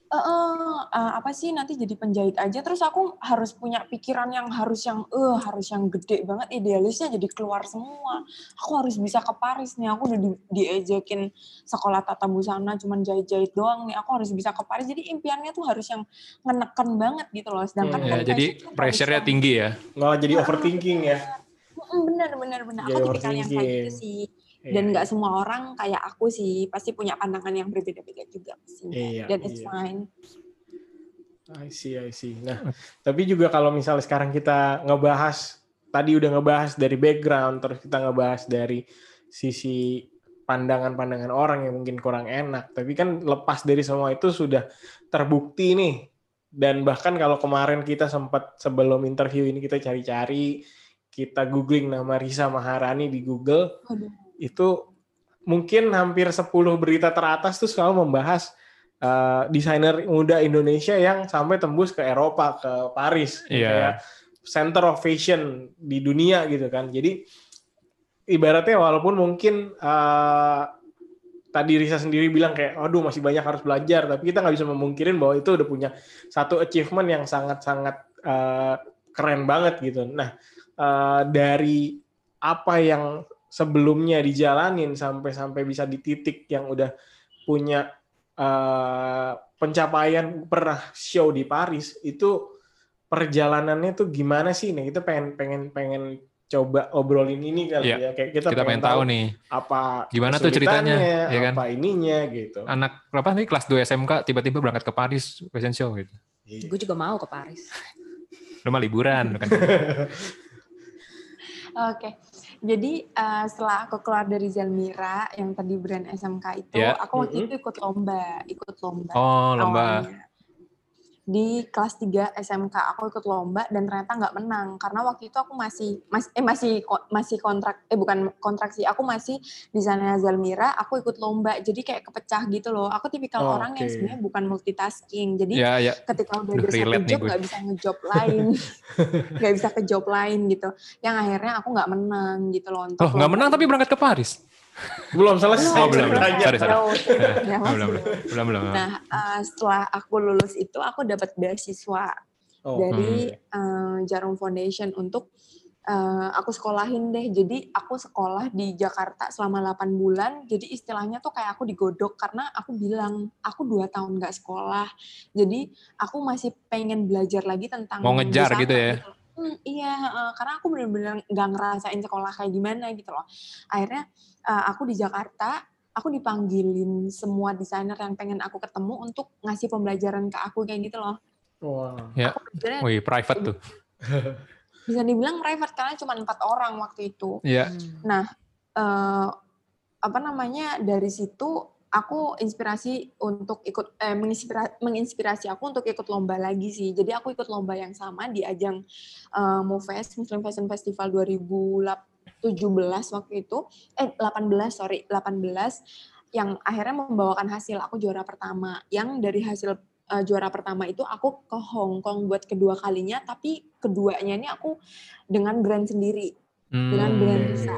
Eh, eh, eh, apa sih nanti jadi penjahit aja. Terus aku harus punya pikiran yang harus yang eh harus yang gede banget idealisnya jadi keluar semua. Aku harus bisa ke Paris nih aku udah di, diejekin sekolah tata busana cuman jahit-jahit doang nih. Aku harus bisa ke Paris jadi impiannya tuh harus yang ngenekan banget gitu loh. Sedangkan Hmm, Ya, kan jadi pressure-nya tinggi ya. Malah jadi overthinking ya. yang- bener bener bener Jadi aku tipikal yang kayak gitu sih. Dan nggak semua orang kayak aku sih pasti punya pandangan yang berbeda-beda juga sih Iya, dan it's iya. fine I see, I see. Nah, tapi juga kalau misalnya sekarang kita ngebahas, tadi udah ngebahas dari background, terus kita ngebahas dari sisi pandangan-pandangan orang yang mungkin kurang enak. Tapi kan lepas dari semua itu sudah terbukti nih. Dan bahkan kalau kemarin kita sempat sebelum interview ini kita cari-cari, kita googling nama Risa Maharani di Google, Waduh. Itu mungkin hampir 10 berita teratas tuh selalu membahas uh, desainer muda Indonesia yang sampai tembus ke Eropa, ke Paris, Iya. kayak center of fashion di dunia gitu kan. Jadi ibaratnya walaupun mungkin uh, tadi Risa sendiri bilang kayak, aduh masih banyak harus belajar, tapi kita nggak bisa memungkirin bahwa itu udah punya satu achievement yang sangat-sangat uh, keren banget gitu. Nah, uh, dari apa yang sebelumnya dijalanin sampai-sampai bisa di titik yang udah punya uh, pencapaian pernah show di Paris itu perjalanannya tuh gimana sih? Nah, kita pengen pengen pengen coba obrolin ini kali Iya. ya. Kayak kita, Kita pengen tahu nih apa Gimana tuh ceritanya, ya kan? apa ininya gitu. anak berapa nih kelas 2 SMK tiba-tiba berangkat ke Paris fashion show gitu. Gue juga mau ke Paris. Lu mah liburan kan. [LAUGHS] Oke, jadi eh, setelah aku keluar dari Zelmira yang tadi brand SMK itu, Ya. aku waktu itu ikut lomba, ikut lomba. Oh, lomba. awalnya. Di kelas 3 SMK aku ikut lomba dan ternyata nggak menang. Karena waktu itu aku masih masih eh masih ko- masih kontrak eh bukan kontrak sih aku masih di sana Zelmira aku ikut lomba. Jadi kayak kepecah gitu loh. Aku tipikal Oh, orang yang oke. sebenarnya bukan multitasking. Jadi Ya, ya. ketika udah ada satu job nggak bisa ngejob lain. [LAUGHS] Nggak bisa ke job lain gitu. Yang akhirnya aku nggak menang gitu loh untuk Oh, nggak menang tapi berangkat ke Paris. Belum selesai Oh, belum, belum. Sorry, sorry. [LAUGHS] Jauh, belum, belum, belum, belum. nah eh, setelah aku lulus itu aku dapat beasiswa Oh, dari eh, Jarum Foundation untuk eh, aku sekolahin deh. Jadi aku sekolah di Jakarta selama 8 bulan. Jadi istilahnya tuh kayak aku digodok karena aku bilang aku dua tahun nggak sekolah. Jadi aku masih pengen belajar lagi tentang Mau ngejar gitu ya? Hmm, iya, eh, karena aku bener-bener nggak ngerasain sekolah kayak gimana gitu loh. Akhirnya eh, aku di Jakarta, aku dipanggilin semua desainer yang pengen aku ketemu untuk ngasih pembelajaran ke aku kayak gitu loh. Wah. Ya. Wih, private tuh. [LAUGHS] [LAUGHS] bisa dibilang private karena cuma empat orang waktu itu. Iya. Nah, eh, apa namanya dari situ aku inspirasi untuk ikut eh, menginspirasi, menginspirasi aku untuk ikut lomba lagi sih. Jadi aku ikut lomba yang sama di ajang eh, Mufest Muslim Fashion Festival 2017 waktu itu. Eh 18 sorry 18 yang akhirnya membawakan hasil aku juara pertama. Yang dari hasil eh, juara pertama itu aku ke Hong Kong buat kedua kalinya, tapi keduanya ini aku dengan brand sendiri. Dengan Hmm. brand Risa.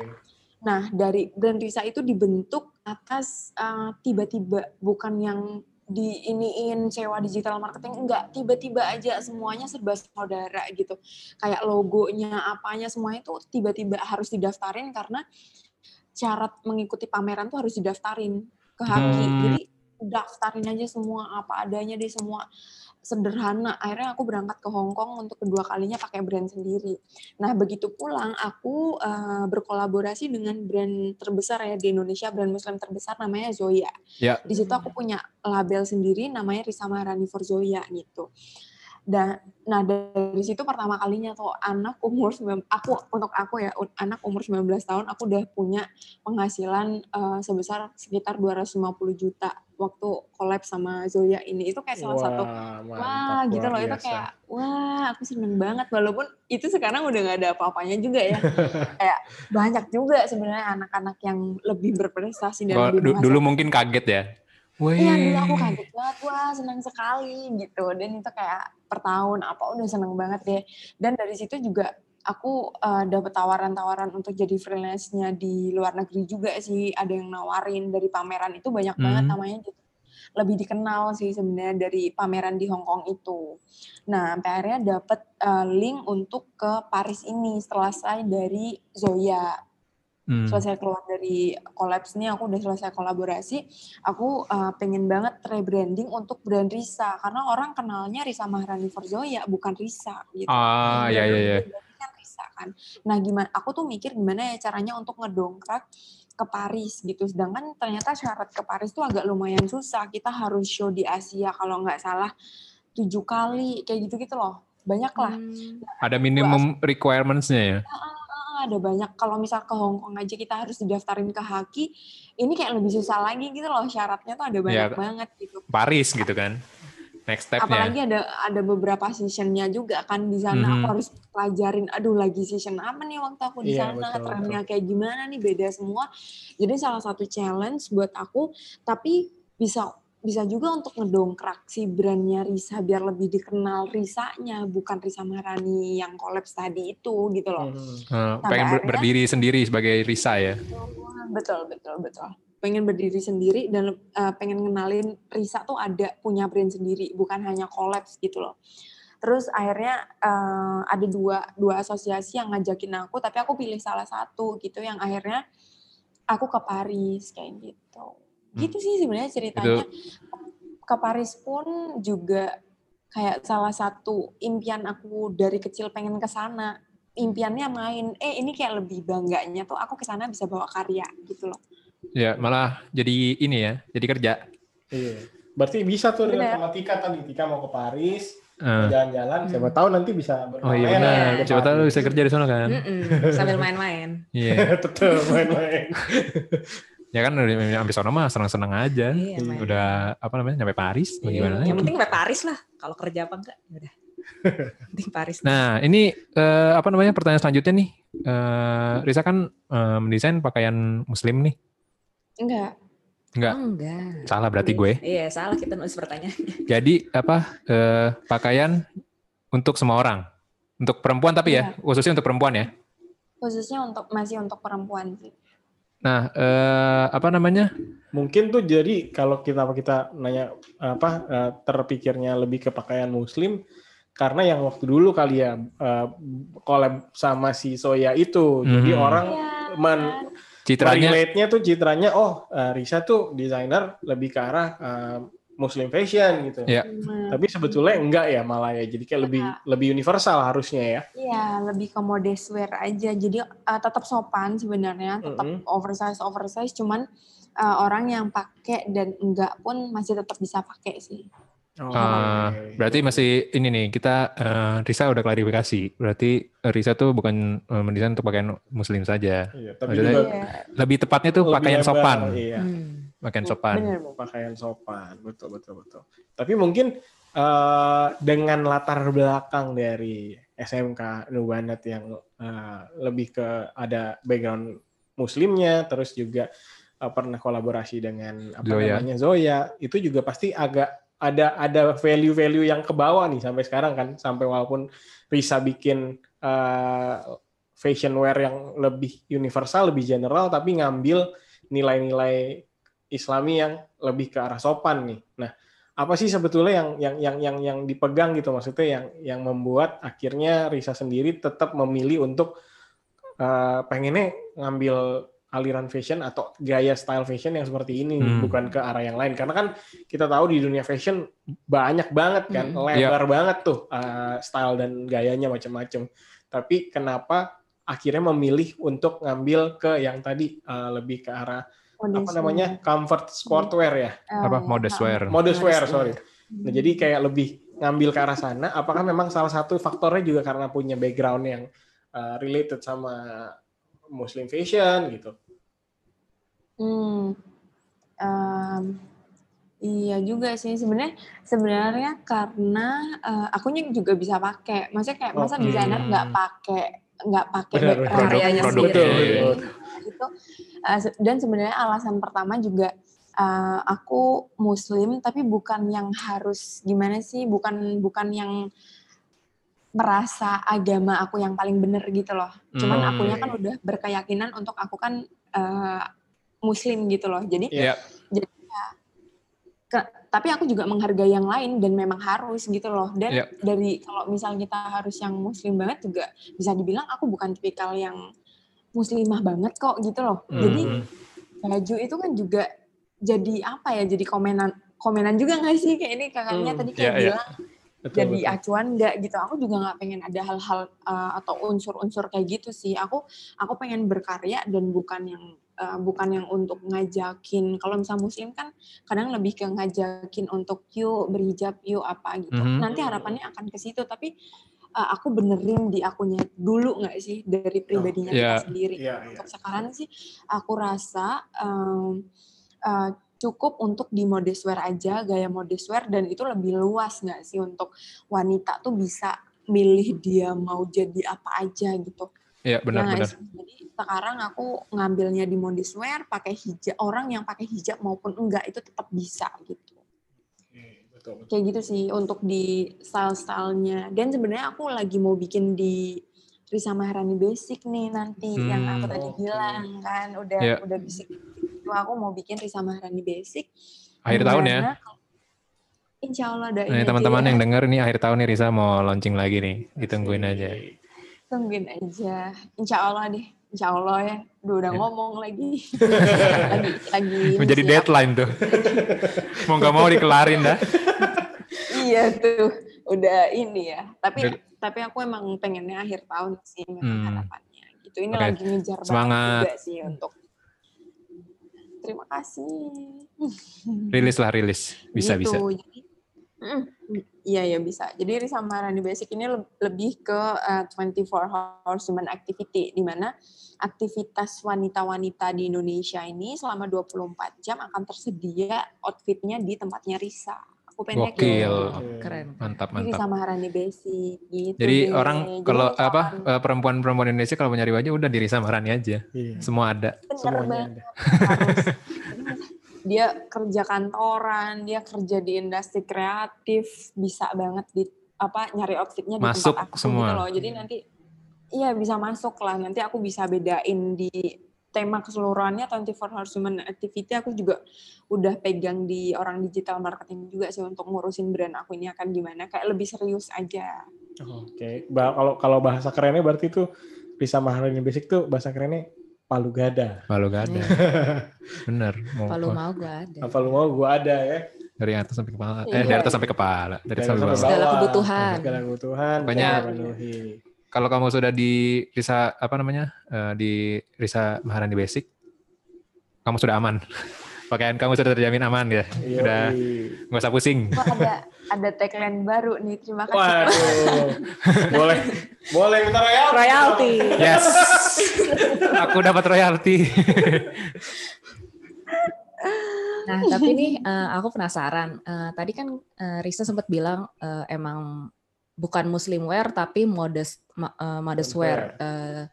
Nah, dari brand Risa itu dibentuk atas uh, tiba-tiba bukan yang di iniin sewa digital marketing enggak. Tiba-tiba aja semuanya serba saudara gitu. Kayak logonya apanya semuanya itu tiba-tiba harus didaftarin karena syarat mengikuti pameran tuh harus didaftarin ke Haki Hmm. jadi daftarin aja semua apa adanya deh semua sederhana. Akhirnya aku berangkat ke Hong Kong untuk kedua kalinya pakai brand sendiri. Nah, begitu pulang aku uh, berkolaborasi dengan brand terbesar ya di Indonesia, brand muslim terbesar namanya Zoya. Ya. Di situ aku punya label sendiri namanya Risa Maharani for Zoya gitu. Dan nah dari situ pertama kalinya tuh anak umur aku untuk aku ya anak umur 19 tahun aku udah punya penghasilan uh, sebesar sekitar 250 juta waktu collab sama Zoya ini. Itu kayak salah wah, satu mantap, wah gitu loh itu kayak wah aku seneng banget. Walaupun itu sekarang udah nggak ada apa-apanya juga ya. [LAUGHS] Kayak banyak juga sebenarnya anak-anak yang lebih berprestasi dan lebih dulu mungkin kaget ya. Iya dulu aku kaget banget, wah senang sekali gitu. Dan itu kayak per tahun apa udah seneng banget deh. Dan dari situ juga aku uh, dapet tawaran-tawaran untuk jadi freelance-nya di luar negeri juga sih. Ada yang nawarin dari pameran itu banyak hmm. banget namanya gitu. Lebih dikenal sih sebenarnya dari pameran di Hong Kong itu. Nah, sampai akhirnya dapet uh, link untuk ke Paris ini setelah saya dari Zoya hmm. selesai keluar dari kolaps ini aku udah selesai kolaborasi aku uh, pengen banget rebranding untuk brand Risa. Karena orang kenalnya Risa Maharani Forzoya bukan Risa gitu. Ah ya ya ya kan Risa kan. Nah gimana aku tuh mikir gimana ya caranya untuk ngedongkrak ke Paris gitu. Sedangkan ternyata syarat ke Paris tuh agak lumayan susah. Kita harus show di Asia kalau nggak salah tujuh kali kayak gitu gitu loh. Banyak lah. Hmm. ada minimum requirements-nya ya ada banyak kalau misal ke Hong Kong aja kita harus didaftarin ke Haki ini kayak lebih susah lagi gitu loh syaratnya tuh ada banyak ya, banget gitu. Paris gitu kan next stepnya. Apalagi ada ada beberapa seasonnya juga kan di sana mm -hmm. aku harus pelajarin aduh lagi season apa nih waktu aku di yeah, sana trennya kayak gimana nih beda semua. Jadi salah satu challenge buat aku tapi bisa bisa juga untuk ngedongkrak si brandnya Risa biar lebih dikenal Risanya bukan Risa Marani yang kolaps tadi itu gitu loh. Hmm. pengen akhirnya, berdiri sendiri sebagai Risa ya. Betul betul betul. Pengen berdiri sendiri dan uh, pengen ngenalin Risa tuh ada punya brand sendiri bukan hanya kolaps gitu loh. Terus akhirnya uh, ada dua dua asosiasi yang ngajakin aku tapi aku pilih salah satu gitu yang akhirnya aku ke Paris kayak gitu gitu sih sebenarnya ceritanya. Itu. ke Paris pun juga kayak salah satu impian aku dari kecil pengen ke sana. Impiannya main. Eh ini kayak lebih bangganya tuh aku ke sana bisa bawa karya gitu loh. Ya malah jadi ini ya jadi kerja. Iya. Berarti bisa tuh dengan sama Tika tadi Tika mau ke Paris Uh. jalan-jalan siapa tahu nanti bisa oh iya benar siapa tahu bisa kerja di sana kan. Mm -mm, sambil main-main. Iya. [LAUGHS] Yeah. betul main-main [LAUGHS] ya kan sampai sana mah senang-senang aja. Iya, udah apa namanya nyampe Paris iya, bagaimana? Yang penting sampai Paris lah. Kalau kerja apa enggak ya udah. [LAUGHS] penting Paris. Nah, ini uh, apa namanya pertanyaan selanjutnya nih. Uh, Risa kan uh, mendesain pakaian muslim nih. Enggak. Enggak. Oh, enggak. Salah berarti gue. Iya, salah kita nulis pertanyaan. [LAUGHS] Jadi apa uh, pakaian untuk semua orang? Untuk perempuan tapi ya, iya. khususnya untuk perempuan ya? Khususnya untuk masih untuk perempuan sih. Nah, eh, apa namanya? Mungkin tuh jadi kalau kita kita nanya apa eh, terpikirnya lebih ke pakaian muslim karena yang waktu dulu kali ya eh, collab sama si Soya itu. Mm-hmm. Jadi orang ya, men citranya relate-nya tuh citranya oh uh, Risa tuh desainer lebih ke arah uh, Muslim fashion gitu. Yeah. Hmm. Tapi sebetulnya enggak ya malah ya. Jadi kayak lebih nah. lebih universal harusnya ya. Iya, lebih ke modest wear aja. Jadi uh, tetap sopan sebenarnya, tetap mm -hmm. oversize oversize cuman uh, orang yang pakai dan enggak pun masih tetap bisa pakai sih. Oh, uh, berarti masih ini nih kita uh, Risa udah klarifikasi. Berarti Risa tuh bukan uh, mendesain untuk pakaian muslim saja. Iya, tapi juga iya. lebih tepatnya tuh pakaian sopan. Iya. Hmm pakaian sopan. Benar, pakaian sopan, betul betul betul. Tapi mungkin uh, dengan latar belakang dari SMK Nubanat yang uh, lebih ke ada background muslimnya, terus juga uh, pernah kolaborasi dengan apa Zoya. namanya Zoya, itu juga pasti agak ada ada value-value yang ke bawah nih sampai sekarang kan, sampai walaupun Risa bikin uh, fashion wear yang lebih universal, lebih general, tapi ngambil nilai-nilai Islami yang lebih ke arah sopan nih. Nah, apa sih sebetulnya yang yang yang yang yang dipegang gitu maksudnya yang yang membuat akhirnya Risa sendiri tetap memilih untuk uh, pengennya ngambil aliran fashion atau gaya style fashion yang seperti ini Hmm. bukan ke arah yang lain karena kan kita tahu di dunia fashion banyak banget kan Hmm. lebar banget tuh uh, style dan gayanya macam-macam tapi kenapa akhirnya memilih untuk ngambil ke yang tadi uh, lebih ke arah apa namanya comfort sportwear ya Apa modest wear. modest wear Modest sorry nah jadi kayak lebih ngambil ke arah sana apakah memang salah satu faktornya juga karena punya background yang uh, related sama muslim fashion gitu Hmm, em, iya juga sih sebenarnya sebenarnya karena eh, akunya juga bisa pakai. Maksudnya kayak masa Oh, desainer hmm. nggak pakai nggak pakai background. Karyanya Produk- sendiri. Betul, betul. Itu eh, se- dan sebenarnya alasan pertama juga eh, aku muslim tapi bukan yang harus gimana sih bukan bukan yang merasa agama aku yang paling bener gitu loh cuman Hmm. akunya kan udah berkeyakinan untuk aku kan eh, muslim gitu loh jadi Iya. ke- tapi aku juga menghargai yang lain dan memang harus gitu loh dan Iya. dari kalau misalnya kita harus yang muslim banget juga bisa dibilang aku bukan tipikal yang muslimah banget kok gitu loh jadi Hmm. baju itu kan juga jadi apa ya jadi komenan komenan juga nggak sih kayak ini kakaknya Hmm, tadi kayak iya, iya. bilang betul, jadi betul. acuan nggak gitu aku juga nggak pengen ada hal-hal uh, atau unsur-unsur kayak gitu sih aku aku pengen berkarya dan bukan yang uh, bukan yang untuk ngajakin kalau misalnya muslim kan kadang lebih ke ngajakin untuk yuk berhijab yuk apa gitu Mhm. nanti harapannya akan ke situ tapi uh, aku benerin di akunya dulu nggak sih dari pribadinya Iya. kita sendiri Iya, iya. untuk sekarang sih aku rasa um, uh, cukup untuk di modest wear aja gaya modest wear dan itu lebih luas nggak sih untuk wanita tuh bisa milih dia mau jadi apa aja gitu Iya, Ya benar-benar. sih? jadi sekarang aku ngambilnya di modest wear pakai hijab orang yang pakai hijab maupun enggak itu tetap bisa gitu betul, kayak gitu sih untuk di style-stylenya dan sebenarnya aku lagi mau bikin di Risa Maharani Basic nih nanti yang aku Hmm, tadi oke. bilang kan udah Iya. udah bisik itu aku mau bikin Risa Maharani Basic Akhir tahun ya. Insya Allah doain Nah, teman-teman ya. yang denger nih akhir tahun nih Risa mau launching lagi nih. Ditungguin aja. tungguin aja Insya Allah deh Insya Allah ya Duh, udah Ya. ngomong lagi [LAUGHS] lagi lagi Menjadi sih, deadline tuh. mau nggak mau dikelarin dah. iya tuh udah ini ya tapi Udah- tapi aku emang pengennya akhir tahun sih Hmm. harapannya gitu ini Oke. lagi ngejar banget Semangat. juga sih untuk terima kasih Rilis lah rilis. Bisa Gitu. bisa. Jadi, mm, iya ya bisa. Jadi Risa Maharani Basic ini le- lebih ke uh, 24 hours human activity di mana aktivitas wanita-wanita di Indonesia ini selama 24 jam akan tersedia outfitnya di tempatnya Risa. Aku Gokil. gitu. Oke. Keren. Mantap Jadi mantap. Risa Maharani Basic gitu. Jadi deh. orang Jadi kalau misalkan- apa eh, perempuan-perempuan Indonesia kalau mau nyari baju udah di Risa Maharani aja. Iya. Semua ada. Bener Semuanya banget. ada. Dia kerja kantoran, dia kerja di industri kreatif, bisa banget di apa nyari outfitnya di Masuk tempat aku semua. gitu loh. Jadi nanti iya bisa masuk lah. Nanti aku bisa bedain di tema keseluruhannya 24 hours human activity aku juga udah pegang di orang digital marketing juga sih untuk ngurusin brand aku ini akan gimana kayak lebih serius aja. Oke, Ba- kalau kalau bahasa kerennya berarti itu Risa Maharani Basic tuh bahasa kerennya palu gada. Malu gak ada. [LAUGHS] Bener. Mau Kalau mau mau gue ada. Apa lu mau gua ada ya. dari atas sampai kepala. Eh Iya. dari atas sampai kepala. Dari Dari sampai bawah. Segala kebutuhan. Segala kebutuhan. Pokoknya-. Kalau kamu sudah di Risa apa namanya eh, di Risa Maharani Basic, kamu sudah aman. [LAUGHS] Pakaian kamu sudah terjamin aman ya. Iya, Udah nggak usah pusing. Wah, ada ada tagline baru nih. Terima kasih. Waduh. boleh boleh minta royalti. Royalty. Yes. Aku dapat royalti. Nah, tapi nih eh, aku penasaran. Eh, tadi kan eh, Risa sempat bilang emang bukan muslim wear tapi modest modest wear. Eh,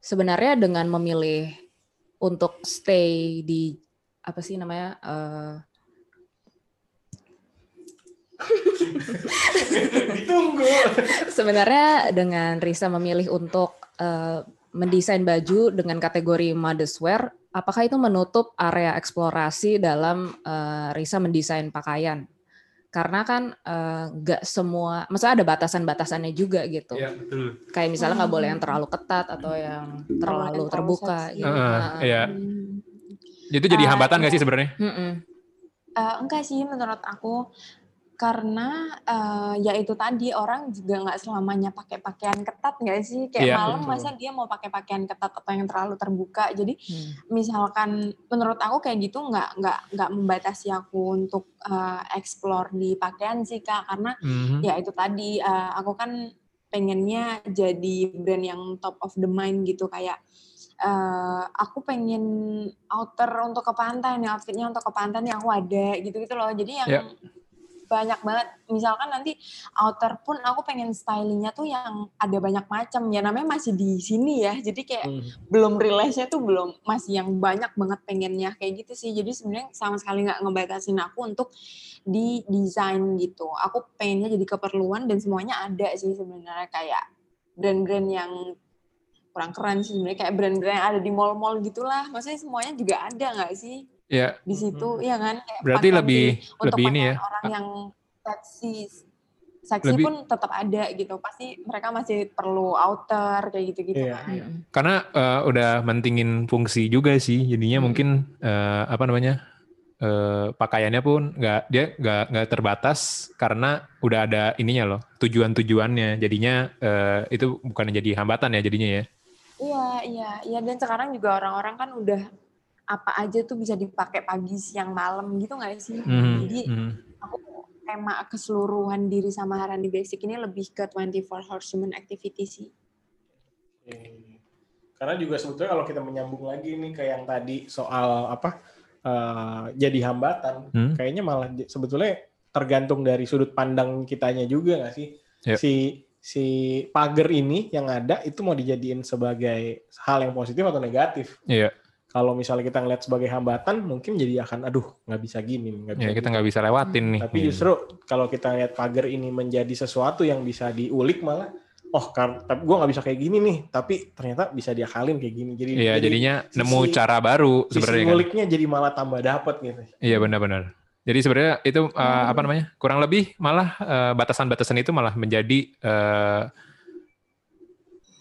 sebenarnya dengan memilih untuk stay di apa sih namanya? eh, [LAUGHS] Ditunggu. sebenarnya dengan Risa memilih untuk eh, mendesain baju dengan kategori modest wear, apakah itu menutup area eksplorasi dalam eh, Risa mendesain pakaian? karena kan nggak semua, maksudnya ada batasan-batasannya juga gitu. Iya, betul. Kayak misalnya nggak boleh yang terlalu ketat atau yang terlalu terbuka gitu. Heeh, Heeh. Iya. Hmm. Itu jadi Ah, hambatan nggak iya. sih sebenarnya? Mm-mm. Eh, enggak sih menurut aku karena eh, ya itu tadi orang juga nggak selamanya pakai pakaian ketat nggak sih kayak Iya, malam betul. masa dia mau pakai pakaian ketat atau yang terlalu terbuka jadi Hmm. misalkan menurut aku kayak gitu nggak nggak nggak membatasi aku untuk eh, explore di pakaian sih kak karena Mhm. ya itu tadi eh, aku kan pengennya jadi brand yang top of the mind gitu kayak eh, aku pengen outer untuk ke pantai nih outfitnya untuk ke pantai nih aku ada gitu gitu loh jadi yang Ya. banyak banget misalkan nanti outer pun aku pengen stylingnya tuh yang ada banyak macam ya namanya masih di sini ya jadi kayak Hmm. belum realize-nya tuh belum masih yang banyak banget pengennya kayak gitu sih jadi sebenarnya sama sekali nggak ngebatasin aku untuk di desain gitu aku pengennya jadi keperluan dan semuanya ada sih sebenarnya kayak brand-brand yang kurang keren sih sebenarnya. Kayak brand-brand yang ada di mall-mall gitulah. Maksudnya semuanya juga ada nggak sih? Ya, di situ ya kan? Kayak berarti lebih di- untuk lebih ini ya. orang yang seksi. Seksi Lebih- pun tetap ada gitu. Pasti mereka masih perlu outer kayak gitu-gitu Iya, kan. Iya. Karena eh, udah mentingin fungsi juga sih, jadinya Hmm. mungkin eh, apa namanya eh, pakaiannya pun nggak dia nggak nggak terbatas karena udah ada ininya loh tujuan-tujuannya, jadinya eh, itu bukan jadi hambatan ya jadinya ya. Iya, iya, iya dan sekarang juga orang-orang kan udah apa aja tuh bisa dipakai pagi, siang, malam gitu nggak sih? Mhm, Jadi mhm. aku tema keseluruhan diri sama Harani Basic ini lebih ke 24 hours human activity sih. Karena juga sebetulnya kalau kita menyambung lagi nih ke yang tadi soal apa eh, jadi hambatan, Hmm. kayaknya malah sebetulnya tergantung dari sudut pandang kitanya juga nggak sih? Ya. Si si pagar ini yang ada itu mau dijadiin sebagai hal yang positif atau negatif? Iya, Kalau misalnya kita ngeliat sebagai hambatan, mungkin jadi akan aduh nggak bisa gini, nih, nggak bisa ya kita nggak bisa lewatin nih. Tapi justru kalau kita lihat pagar ini menjadi sesuatu yang bisa diulik malah, oh tapi gue nggak bisa kayak gini nih, tapi ternyata bisa diakalin kayak gini. Jadi Iya, jadi jadinya sisi- nemu cara baru sebenarnya kan. nguliknya jadi malah tambah dapet gitu. Iya benar-benar. Jadi sebenarnya itu Hmm. apa namanya kurang lebih malah eh, batasan-batasan itu malah menjadi eh,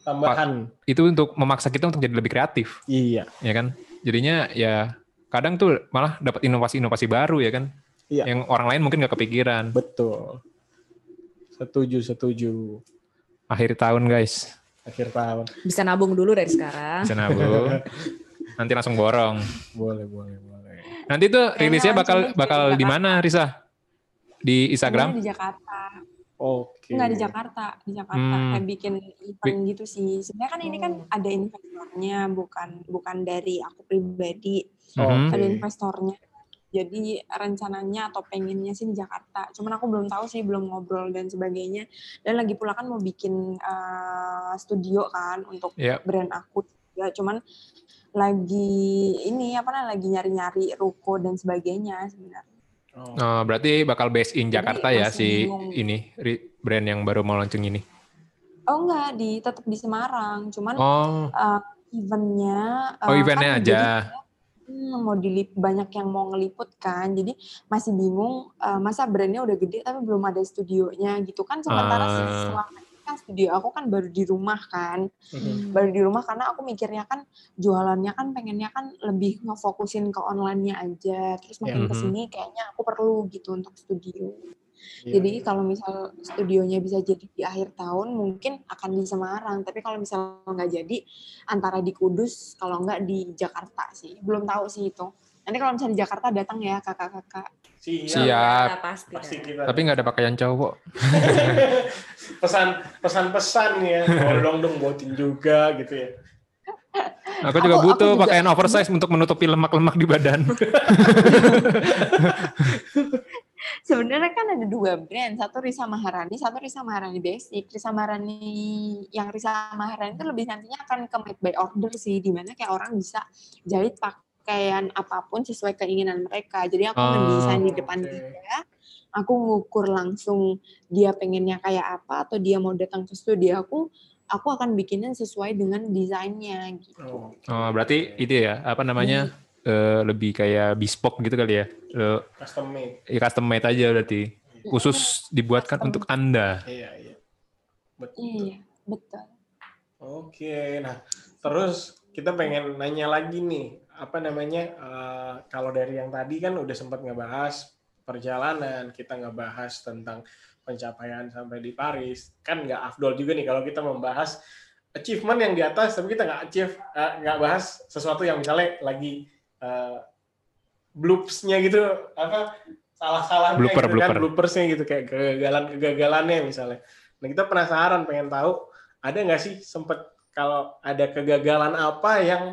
Tambahan, itu untuk memaksa kita untuk jadi lebih kreatif, iya, ya kan? Jadinya ya kadang tuh malah dapat inovasi-inovasi baru ya kan? Iya. Yang orang lain mungkin nggak kepikiran. betul. Setuju, setuju. Akhir tahun guys, Akhir tahun, Bisa nabung dulu dari sekarang. bisa nabung. [LAUGHS] Nanti langsung borong. boleh, boleh, boleh. Nanti tuh rilisnya bakal bakal di mana, Risa? Di Instagram? Di Jakarta. Oke. Enggak di Jakarta, di Jakarta Hmm. kayak bikin event gitu sih. Sebenarnya kan ini kan ada investornya, bukan bukan dari aku pribadi, Mhm. ada investornya. Jadi rencananya atau pengennya sih di Jakarta. Cuman aku belum tahu sih, belum ngobrol dan sebagainya. Dan lagi pula kan mau bikin eh, studio kan untuk Iya. brand aku. Ya cuman lagi ini apa namanya lagi nyari-nyari ruko dan sebagainya sebenarnya. Oh, Oh, berarti bakal based in Jadi Jakarta ya masih si bingung. ini brand yang baru mau launching ini. Oh enggak, di tetap di Semarang. Cuman Oh, eh, eventnya oh eh, eventnya kan aja. jadi, hmm, mau dilip banyak yang mau ngeliput kan jadi masih bingung eh, masa brandnya udah gede tapi belum ada studionya gitu kan sementara sih Ah. selama kan studio aku kan baru di rumah kan mhm. baru di rumah karena aku mikirnya kan jualannya kan pengennya kan lebih ngefokusin ke online-nya aja terus makin Mhm. ke sini kayaknya aku perlu gitu untuk studio Iya, jadi iya. kalau misal studionya bisa jadi di akhir tahun mungkin akan di Semarang. Tapi kalau misal nggak jadi antara di Kudus, kalau nggak di Jakarta sih. Belum tahu sih itu. Nanti kalau misalnya di Jakarta datang ya kakak-kakak. Siap. Siap. Ya, pasti. Pasti kita. Tapi nggak ada pakaian cowok. [LAUGHS] pesan pesan-pesan ya, tolong dong buatin juga gitu ya. Aku juga Aku- butuh aku juga- pakaian oversize untuk menutupi lemak-lemak di badan. [LAUGHS] Sebenarnya kan ada dua brand, satu Risa Maharani, satu Risa Maharani Basic. Risa Maharani yang Risa Maharani itu lebih nantinya akan ke made by order sih, di mana kayak orang bisa jahit pakaian apa pun sesuai keinginan mereka. Jadi aku Oh, mendesain di depan oke. dia, aku ngukur langsung dia pengennya kayak apa atau dia mau datang ke studio aku, aku akan bikinin sesuai dengan desainnya gitu. Oh, Oh, berarti itu ya, apa namanya? eh, lebih kayak bespoke gitu kali ya. Eh, custom made. ya custom made aja berarti. Iya. khusus dibuatkan Custom. untuk Anda. Iya, iya. Betul. Iya, betul. Oke, nah terus kita pengen nanya lagi nih, apa namanya? eh, kalau dari yang tadi kan udah sempat ngebahas perjalanan, kita ngebahas tentang pencapaian sampai di Paris, kan nggak afdol juga nih kalau kita membahas achievement yang di atas, tapi kita nggak achieve, eh, nggak bahas sesuatu yang misalnya lagi eh, bloopsnya gitu, apa salah-salahnya Blooper, gitu kan, blooper. bloopersnya gitu kayak kegagalan-kegagalannya misalnya. Nah kita penasaran, pengen tahu ada nggak sih sempet kalau ada kegagalan apa yang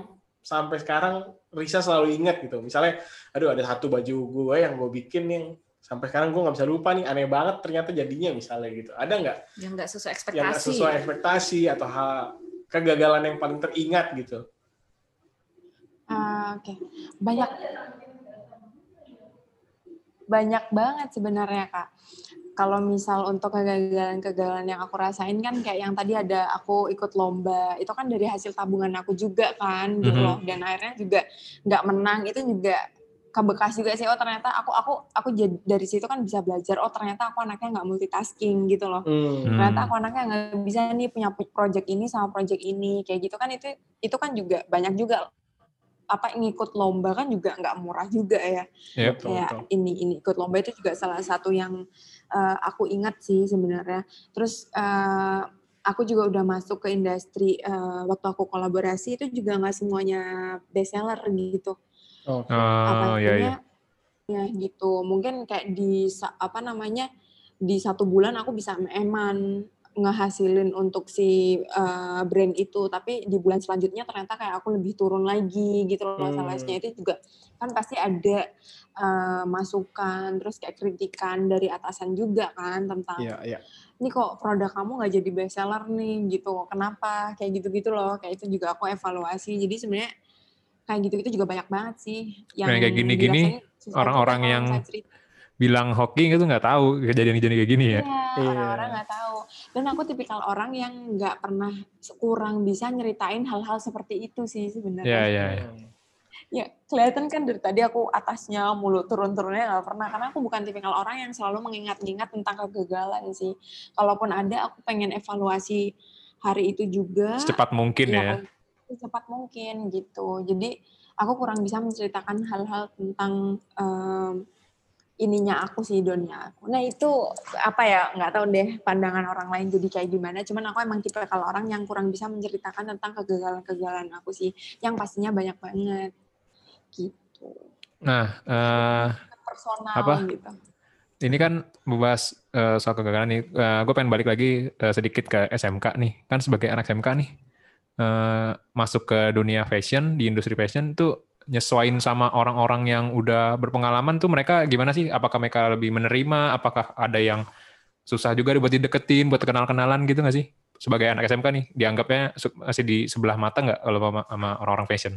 sampai sekarang Risa selalu ingat gitu. Misalnya, aduh ada satu baju gue yang gue bikin yang sampai sekarang gue nggak bisa lupa nih, aneh banget ternyata jadinya misalnya gitu. Ada nggak Yang nggak sesuai yang ekspektasi. nggak sesuai ekspektasi atau hal kegagalan yang paling teringat gitu? Ah, Oke, banyak banyak banget sebenarnya kak. Kalau misal untuk kegagalan-kegagalan yang aku rasain kan kayak yang tadi ada aku ikut lomba, itu kan dari hasil tabungan aku juga kan gitu Mhm. loh. Dan akhirnya juga nggak menang itu juga kebekas juga sih. Oh ternyata aku aku aku jadi dari situ kan bisa belajar. Oh ternyata aku anaknya nggak multitasking gitu loh. Hmm. ternyata aku anaknya nggak bisa nih punya project ini sama project ini kayak gitu kan itu itu kan juga banyak juga apa ngikut lomba kan juga nggak murah juga ya Yep. Betul. ini ini ikut lomba itu juga salah satu yang eh, aku ingat sih sebenarnya. Terus eh, aku juga udah masuk ke industri eh, waktu aku kolaborasi itu juga nggak semuanya bestseller gitu. Oh, iya, iya. ya gitu. Mungkin kayak di sa- apa namanya di satu bulan aku bisa eman ngehasilin untuk si uh, brand itu tapi di bulan selanjutnya ternyata kayak aku lebih turun lagi gitu loh Hmm. salesnya itu juga kan pasti ada uh, masukan terus kayak kritikan dari atasan juga kan tentang Iya, iya. ini kok produk kamu nggak jadi best seller nih gitu kenapa kayak gitu-gitu loh kayak itu juga aku evaluasi jadi sebenarnya kayak gitu-gitu juga banyak banget sih yang Nah, kayak gini-gini, orang-orang yang cerita. Bilang hoki itu nggak tahu kejadian-kejadian kayak gini ya. Iya, Iya. orang-orang nggak tahu. Dan aku tipikal orang yang nggak pernah kurang bisa nyeritain hal-hal seperti itu sih sebenarnya. Iya, iya, iya. Hmm. Ya, kelihatan kan dari tadi aku atasnya mulu turun-turunnya nggak pernah karena aku bukan tipikal orang yang selalu mengingat-ingat tentang kegagalan sih. Kalaupun ada, aku pengen evaluasi hari itu juga. Secepat mungkin Iya, ya. Secepat mungkin gitu. Jadi aku kurang bisa menceritakan hal-hal tentang em, ininya aku sih dunia aku. Nah itu apa ya nggak tahu deh pandangan orang lain jadi kayak gimana. Cuman aku emang tipe kalau orang yang kurang bisa menceritakan tentang kegagalan-kegagalan aku sih, yang pastinya banyak banget gitu. Nah, eh, Personal Apa? gitu. ini kan membahas eh, soal kegagalan nih. gue pengen balik lagi eh, sedikit ke SMK nih. Kan sebagai anak SMK nih, eh, masuk ke dunia fashion, di industri fashion tuh nyesuain sama orang-orang yang udah berpengalaman tuh mereka gimana sih? Apakah mereka lebih menerima? Apakah ada yang susah juga buat dideketin, buat kenal-kenalan gitu nggak sih? Sebagai anak SMK nih, dianggapnya masih di sebelah mata nggak kalau sama, sama orang-orang fashion?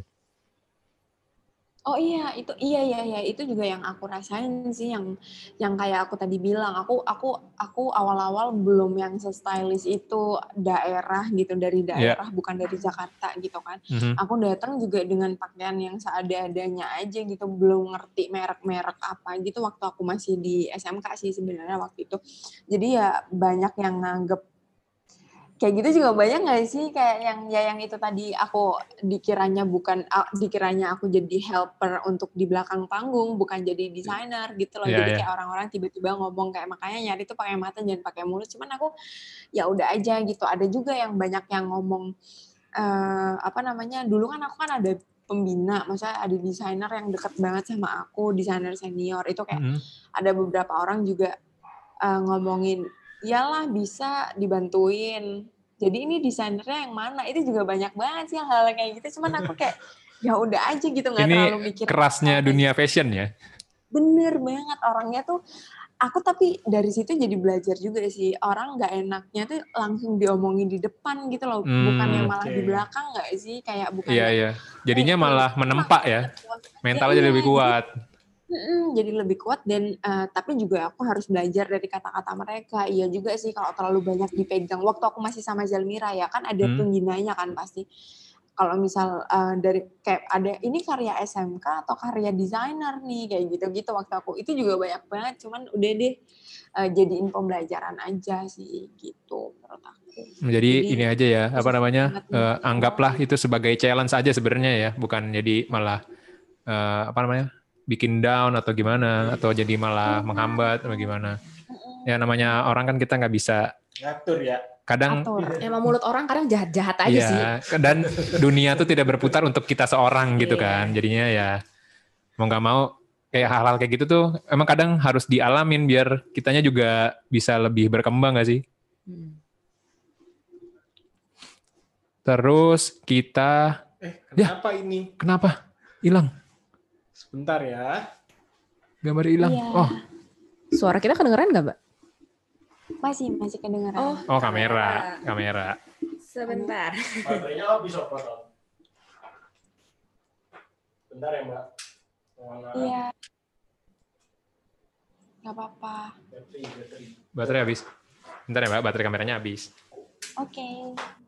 Oh iya, itu iya iya iya itu juga yang aku rasain sih yang yang kayak aku tadi bilang. Aku aku aku awal-awal belum yang se-stylish itu daerah gitu dari daerah bukan dari Jakarta gitu kan. Mhm. Aku datang juga dengan pakaian yang seada-adanya aja gitu, belum ngerti merek-merek apa gitu waktu aku masih di SMK sih sebenarnya waktu itu. Jadi ya banyak yang nganggep kayak gitu juga banyak nggak sih? Kayak yang ya yang itu tadi aku dikiranya bukan dikiranya aku jadi helper untuk di belakang panggung bukan jadi desainer gitu loh. Iya, jadi iya. kayak orang-orang tiba-tiba ngomong kayak makanya nyari tuh pakai mata jangan pakai mulut. Cuman aku ya udah aja gitu. Ada juga yang banyak yang ngomong eh, apa namanya dulu kan aku kan ada pembina maksudnya ada desainer yang deket banget sama aku desainer senior. Itu kayak Mhm. ada beberapa orang juga uh, ngomongin iyalah bisa dibantuin jadi ini desainernya yang mana itu juga banyak banget sih hal kayak gitu cuman aku [LAUGHS] kayak ya udah aja gitu nggak terlalu mikir Kerasnya dunia fashion ya. bener banget orangnya tuh aku tapi dari situ jadi belajar juga sih orang nggak enaknya tuh langsung diomongin di depan gitu loh bukan Hmm, yang malah di oke. belakang nggak sih kayak bukan Iya, iya. Jadinya "Eh, malah menempak ya. Mentalnya iya, jadi lebih jadi- kuat. Mm-mm, jadi lebih kuat dan eh, tapi juga aku harus belajar dari kata-kata mereka. Iya juga sih kalau terlalu banyak dipegang. Waktu aku masih sama Zalmira ya kan ada Hmm. pembinanya kan pasti. Kalau misal eh, dari kayak ada ini karya SMK atau karya desainer nih kayak gitu-gitu waktu aku itu juga banyak banget. Cuman udah deh uh, jadiin pembelajaran aja sih gitu menurut aku. Jadi, jadi ini aja ya, apa namanya? Uh, anggaplah itu sebagai challenge aja sebenarnya ya, bukan jadi malah uh, apa namanya? Bikin down atau gimana atau jadi malah menghambat atau gimana. Ya namanya orang kan kita nggak bisa ngatur ya. Kadang Atur. emang mulut orang kadang jahat-jahat aja ya, sih. Dan dunia tuh tidak berputar untuk kita seorang gitu iya. kan. Jadinya ya mau nggak mau kayak hal-hal kayak gitu tuh emang kadang harus dialamin biar kitanya juga bisa lebih berkembang gak sih? Hmm. Terus kita eh kenapa ya, ini? Kenapa? Hilang. Sebentar ya. Gambar hilang. Iya. Oh. Suara kita kedengeran nggak, Mbak? Masih, masih kedengeran. Oh, oh kamera, kamera. Sebentar. Baterainya habis [LAUGHS] apa Bentar ya, Mbak. Iya. Nggak apa-apa. Baterai habis. Bentar ya, Mbak. Baterai kameranya habis. Oke. Okay.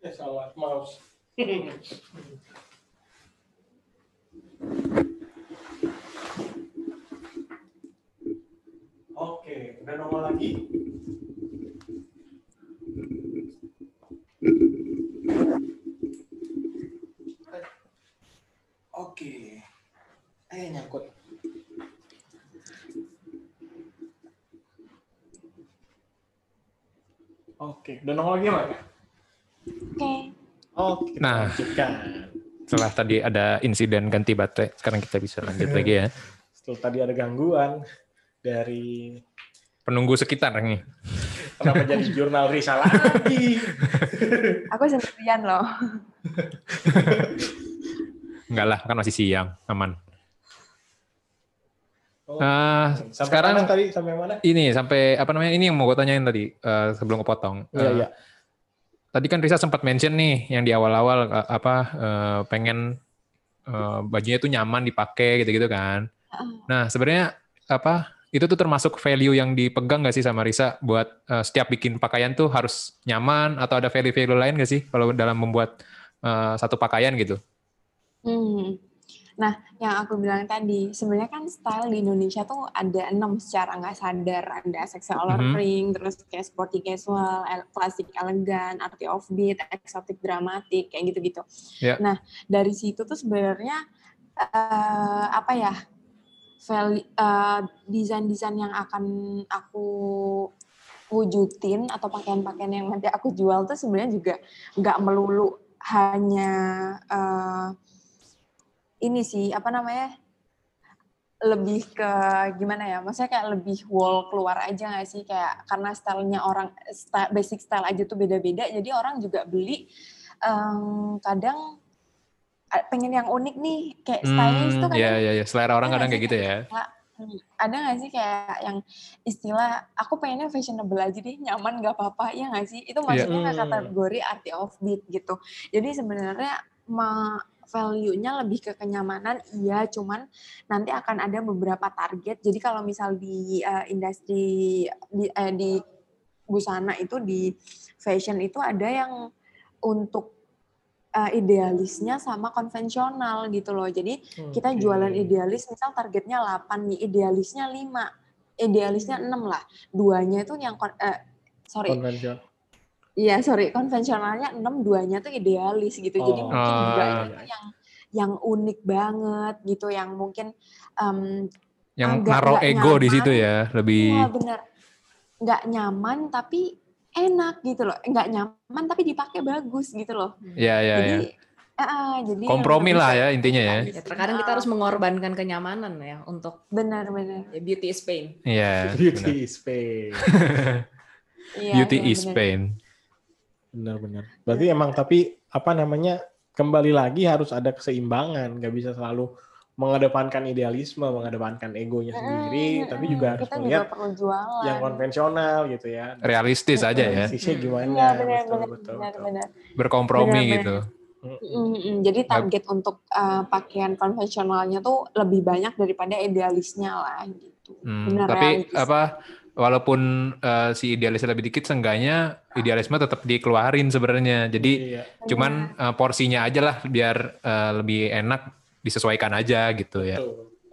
Eh, salah mouse. [LAUGHS] Oke, udah nongol lagi. Oke. Eh, nyangkut. Oke, udah nongol lagi, Mak? Oke. Oke. nah, setelah tadi ada insiden ganti baterai, sekarang kita bisa lanjut lagi ya. Setelah tadi ada gangguan dari penunggu sekitar nih. Kenapa jadi jurnal Risa lagi? [LAUGHS] Aku sendirian loh. Enggak lah, kan masih siang, aman. Oh, nah, sekarang mana tadi sampai mana? Ini sampai apa namanya? Ini yang mau gue tanyain tadi uh, sebelum kepotong. Iya, uh, iya tadi kan Risa sempat mention nih yang di awal-awal apa uh, pengen uh, bajunya itu nyaman dipakai gitu-gitu kan. Nah sebenarnya apa itu tuh termasuk value yang dipegang gak sih sama Risa buat uh, setiap bikin pakaian tuh harus nyaman atau ada value-value lain gak sih kalau dalam membuat uh, satu pakaian gitu? Hmm. Nah, yang aku bilang tadi, sebenarnya kan style di Indonesia tuh ada enam secara nggak sadar. Ada sexual mm -hmm. terus kayak sporty casual, klasik elegan, arti offbeat, eksotik dramatik, kayak gitu-gitu. Yeah. Nah, dari situ tuh sebenarnya uh, apa ya, uh, desain-desain yang akan aku wujudin atau pakaian-pakaian yang nanti aku jual tuh sebenarnya juga nggak melulu hanya uh, ini sih apa namanya lebih ke gimana ya maksudnya kayak lebih wall keluar aja gak sih? Kayak karena stylenya orang style, basic style aja tuh beda-beda jadi orang juga beli um, kadang pengen yang unik nih kayak stylish hmm, tuh kan ya ya ya selera orang kadang kayak gitu ya? Ada gak sih kayak yang istilah aku pengennya fashionable aja deh nyaman gak apa-apa ya gak sih? Itu iya. maksudnya yeah. kategori arti offbeat gitu. Jadi sebenarnya value-nya lebih ke kenyamanan, iya, cuman nanti akan ada beberapa target. Jadi kalau misal di uh, industri di, uh, di busana itu di fashion itu ada yang untuk uh, idealisnya sama konvensional gitu loh. Jadi okay. kita jualan idealis misal targetnya 8 nih, idealisnya 5, idealisnya 6 lah. Duanya itu yang uh, sorry. Konvensional. Iya, sorry, konvensionalnya 6, duanya tuh idealis gitu. Oh. Jadi mungkin oh, juga iya. itu yang yang unik banget gitu, yang mungkin um, yang naruh ego nyaman. di situ ya, lebih Iya, benar. Nggak nyaman tapi enak gitu loh. Nggak nyaman tapi dipakai bagus gitu loh. Iya, iya, iya. Uh, jadi kompromi lah ya intinya ya. ya. Terkadang kita harus mengorbankan kenyamanan ya untuk benar-benar. Ya, beauty is pain. Iya. Yeah, beauty bener. is pain. [LAUGHS] beauty ya, is bener. pain. Benar-benar. Berarti emang tapi apa namanya kembali lagi harus ada keseimbangan, nggak bisa selalu mengedepankan idealisme, mengedepankan egonya sendiri, hmm, tapi juga harus melihat yang konvensional gitu ya. Realistis aja ya. Realistisnya gimana? Ya, benar, betul, benar, betul, benar, benar. Berkompromi benar, gitu. Mm-mm. Jadi target untuk uh, pakaian konvensionalnya tuh lebih banyak daripada idealisnya lah gitu. Hmm, Benar tapi realistis. apa walaupun eh, si idealisnya lebih dikit seenggaknya idealisme tetap dikeluarin sebenarnya. Jadi Iya. cuman eh, porsinya aja lah biar eh, lebih enak disesuaikan aja gitu ya.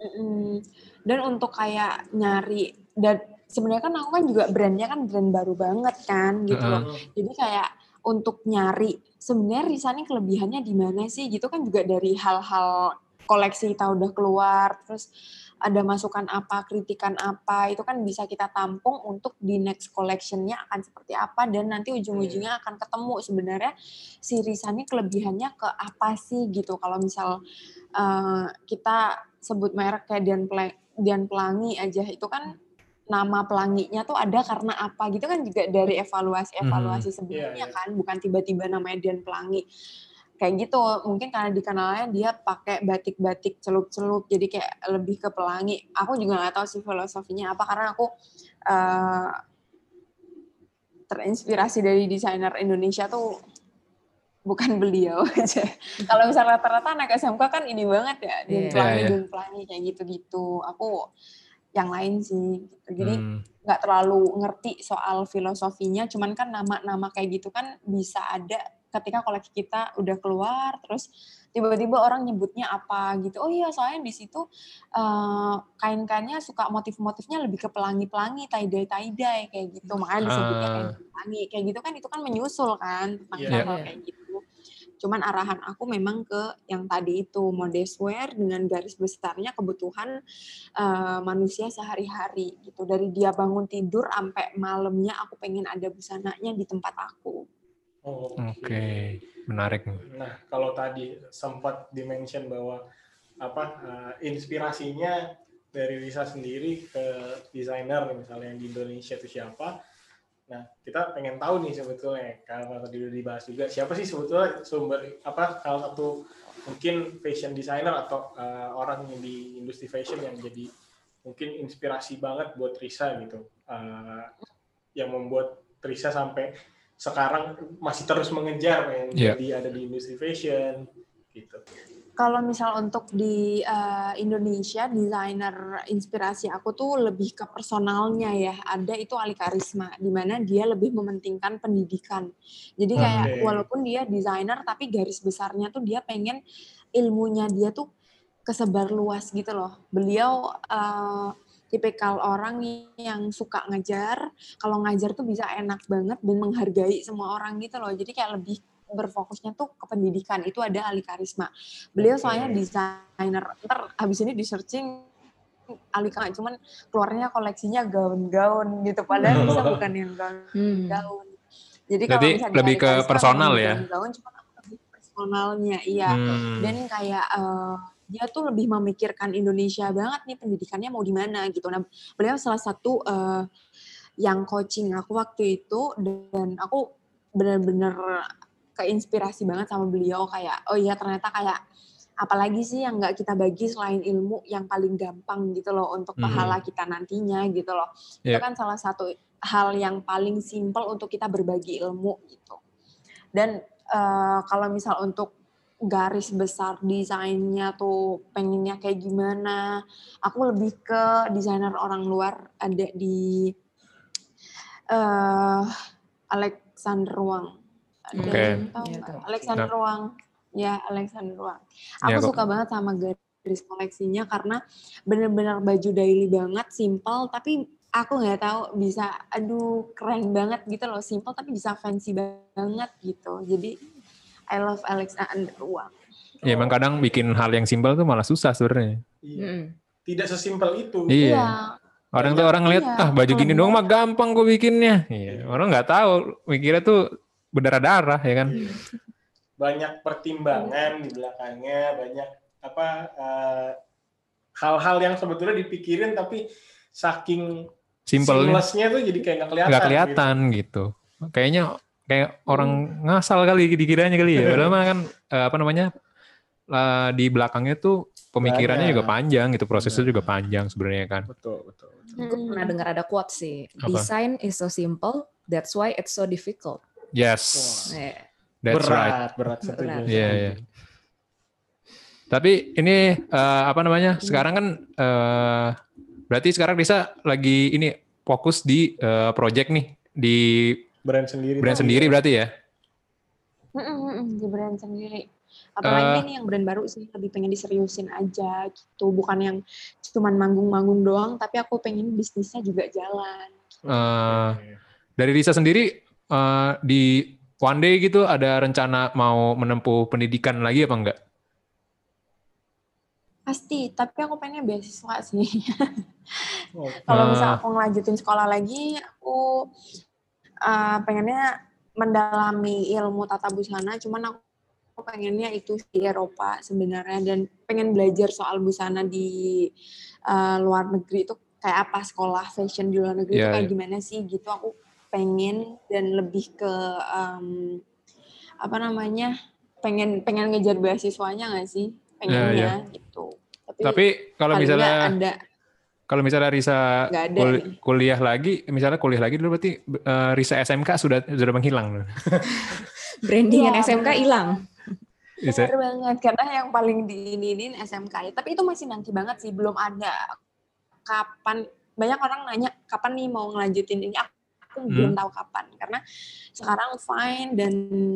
Mm-mm. Dan untuk kayak nyari dan sebenarnya kan aku kan juga brandnya kan brand baru banget kan gitu loh. Jadi kayak untuk nyari sebenarnya Risa nih kelebihannya di mana sih gitu kan juga dari hal-hal koleksi kita udah keluar terus ada masukan apa, kritikan apa, itu kan bisa kita tampung untuk di next collection-nya akan seperti apa dan nanti ujung-ujungnya akan ketemu sebenarnya si Risa ini kelebihannya ke apa sih gitu. Kalau misal eh, kita sebut merek kayak Dian, Pla- Dian Pelangi aja itu kan nama pelanginya tuh ada karena apa gitu kan juga dari evaluasi-evaluasi sebelumnya Iya, iya. kan bukan tiba-tiba namanya Dian Pelangi kayak gitu mungkin karena dikenalnya dia pakai batik-batik celup-celup jadi kayak lebih ke pelangi aku juga nggak tahu sih filosofinya apa karena aku eh, terinspirasi dari desainer Indonesia tuh bukan beliau [LAUGHS] aja kalau misalnya rata-rata anak SMK kan ini banget ya Dian Iya. Pelangi Iya, iya. Dian Pelangi kayak gitu-gitu aku yang lain sih gitu. jadi Hmm. nggak terlalu ngerti soal filosofinya, cuman kan nama-nama kayak gitu kan bisa ada ketika koleksi kita udah keluar, terus tiba-tiba orang nyebutnya apa gitu. Oh iya, soalnya di situ eh, kain-kainnya suka motif-motifnya lebih ke pelangi-pelangi, tie-dye tie-dye kayak gitu, makanya disebutnya kain Ah. pelangi. Kayak gitu kan itu kan menyusul kan tentang hal-hal Iya. kayak gitu. Cuman arahan aku memang ke yang tadi itu modest wear dengan garis besarnya kebutuhan eh, manusia sehari-hari gitu. Dari dia bangun tidur sampai malamnya aku pengen ada busananya di tempat aku. Oh, Oke, menarik. Nah, kalau tadi sempat dimention bahwa apa eh, inspirasinya dari Risa sendiri ke desainer misalnya yang di Indonesia itu siapa? Nah, kita pengen tahu nih sebetulnya karena tadi udah dibahas juga siapa sih sebetulnya sumber apa salah satu mungkin fashion designer atau eh, orang yang di industri fashion yang jadi mungkin inspirasi banget buat Risa gitu. Eh, yang membuat Risa sampai sekarang masih terus mengejar yang Iya. jadi ada di industri fashion gitu. Kalau misal untuk di eh, Indonesia, desainer inspirasi aku tuh lebih ke personalnya ya. Ada itu Ali Karisma, di mana dia lebih mementingkan pendidikan. Jadi kayak Oke. walaupun dia desainer, tapi garis besarnya tuh dia pengen ilmunya dia tuh kesebar luas gitu loh. Beliau eh, tipikal orang yang suka ngajar. Kalau ngajar tuh bisa enak banget dan menghargai semua orang gitu loh. Jadi kayak lebih berfokusnya tuh ke pendidikan. Itu ada Ali Karisma. Beliau soalnya desainer. Ntar habis ini di searching Ali Karisma, cuman keluarnya koleksinya gaun-gaun gitu. Padahal bisa [LAUGHS] bukan yang Hmm. gaun-gaun. Jadi kalau misalnya lebih ke Karisma personal ya? gaun-gaun, cuman personalnya, iya Hmm. dan kayak eh, dia tuh lebih memikirkan Indonesia banget nih pendidikannya mau di mana gitu. Nah, beliau salah satu eh, yang coaching aku waktu itu dan aku benar-benar keinspirasi banget sama beliau kayak oh iya ternyata kayak apalagi sih yang nggak kita bagi selain ilmu yang paling gampang gitu loh untuk Mhm. pahala kita nantinya gitu loh. Itu Iya. kan salah satu hal yang paling simpel untuk kita berbagi ilmu gitu. Dan eh, kalau misal untuk garis besar desainnya tuh pengennya kayak gimana, aku lebih ke desainer orang luar ada di eh Alexander Wang. Ada Oke. yang tahu Iya, tahu. Alexander Nah. Wang. Ya, Alexander Wang. Ya, Aku kok. suka banget sama garis koleksinya karena bener-bener baju daily banget, simple, tapi aku nggak tahu bisa, aduh keren banget gitu loh, simple tapi bisa fancy banget gitu. Jadi I love Alexander Wang. Ya emang kadang bikin hal yang simpel tuh malah susah sebenarnya. Iya. Mm. Tidak sesimpel itu. Iya. Orang tuh orang ngeliat, Iya. ah baju gini doang mah gampang kok bikinnya. Iya. Orang nggak tahu, mikirnya tuh berdarah-darah ya kan. Banyak pertimbangan di belakangnya, banyak apa eh, hal-hal yang sebetulnya dipikirin tapi saking Simpelnya tuh jadi kayak nggak kelihatan. nggak kelihatan gitu. Kayaknya kayak orang ngasal kali dikiranya kali ya. [LAUGHS] Padahal mah kan eh, apa namanya di belakangnya tuh pemikirannya Banyak. juga panjang gitu, prosesnya juga panjang sebenarnya kan. Betul, betul. betul. Gue pernah dengar ada quote sih. Apa? Design is so simple, that's why it's so difficult. Yes. Eh, That's berat, right. berat. Berat. Iya, iya. Tapi ini eh, apa namanya? Sekarang kan eh, berarti sekarang Risa lagi ini fokus di eh, project nih di Brand sendiri. brand sendiri berarti ya. Mm-mm, di brand sendiri. Apalagi Eh. ini yang brand baru sih lebih pengen diseriusin aja gitu, bukan yang cuman manggung-manggung doang, tapi aku pengen bisnisnya juga jalan. Eh, Oke. dari Risa sendiri eh, di one day gitu ada rencana mau menempuh pendidikan lagi apa enggak? Pasti, tapi aku pengennya beasiswa sih. [LAUGHS] Oh, Kalau misal aku ngelanjutin sekolah lagi, aku uh, pengennya mendalami ilmu tata busana, cuman aku aku pengennya itu di Eropa sebenarnya dan pengen belajar soal busana di uh, luar negeri itu kayak apa sekolah fashion di luar negeri itu Iya, kayak iya. gimana sih gitu aku pengen dan lebih ke um, apa namanya pengen pengen ngejar beasiswanya nggak sih? Pengennya gitu. Tapi, Tapi kalau misalnya ada kalau misalnya Risa ada kul- nih. kuliah lagi, misalnya kuliah lagi dulu berarti eh, Risa SMK sudah sudah menghilang. [LAUGHS] Brandingan Iya, SMK benar. hilang. Risa, Bener banget, karena yang paling diinin SMK ya. Tapi itu masih nanti banget sih, belum ada kapan. Banyak orang nanya, kapan nih mau ngelanjutin ini? Aku Hmm. belum tahu kapan. Karena sekarang fine dan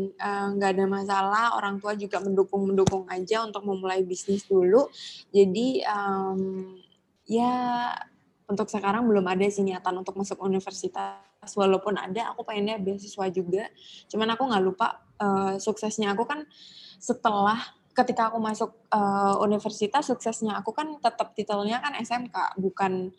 eh, nggak ada masalah. Orang tua juga mendukung-mendukung aja untuk memulai bisnis dulu. Jadi em, ya untuk sekarang belum ada sih niatan untuk masuk universitas. Walaupun ada, aku pengennya beasiswa juga. Cuman aku nggak lupa eh, suksesnya aku kan setelah ketika aku masuk eh, universitas suksesnya aku kan tetap titelnya kan SMK bukan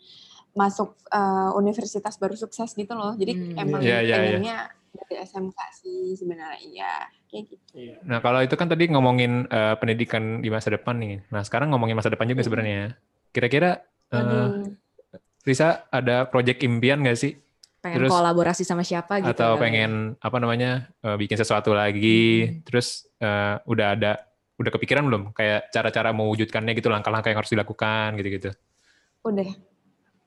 masuk eh, universitas baru sukses gitu loh jadi Hmm, emang iya, iya, iya. pengennya dari SMK sih sebenarnya iya kayak gitu Iya. Nah, kalau itu kan tadi ngomongin eh, pendidikan di masa depan nih. Nah, sekarang ngomongin masa depan juga Mm-mm. sebenarnya. Kira-kira Aduh. Risa ada project impian nggak sih? Pengen Terus- kolaborasi sama siapa gitu. Atau ya. pengen apa namanya eh, bikin sesuatu lagi? Hmm. Terus eh, udah ada udah kepikiran belum kayak cara-cara mewujudkannya gitu langkah-langkah yang harus dilakukan gitu-gitu. udah Nah,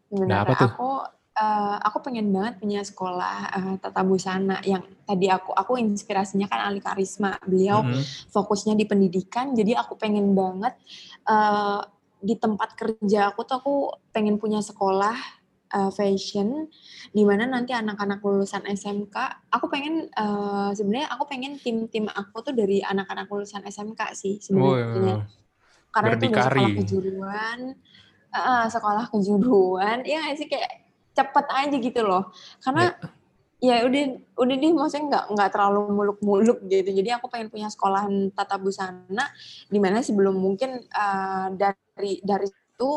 sebenarnya apa tuh? aku eh, aku pengen banget punya sekolah eh, tata busana yang tadi aku aku inspirasinya kan Ali Karisma beliau Mhm. fokusnya di pendidikan jadi aku pengen banget eh, di tempat kerja aku tuh aku pengen punya sekolah eh, fashion di mana nanti anak-anak lulusan SMK aku pengen eh, sebenarnya aku pengen tim-tim aku tuh dari anak-anak lulusan SMK sih Oh, sebenarnya karena itu sekolah kejuruan. Eh, sekolah kejuruan. Ya sih? Kayak cepet aja gitu loh. Karena ya udah udah deh maksudnya nggak nggak terlalu muluk-muluk gitu. Jadi aku pengen punya sekolahan tata busana di mana sebelum mungkin eh, dari dari itu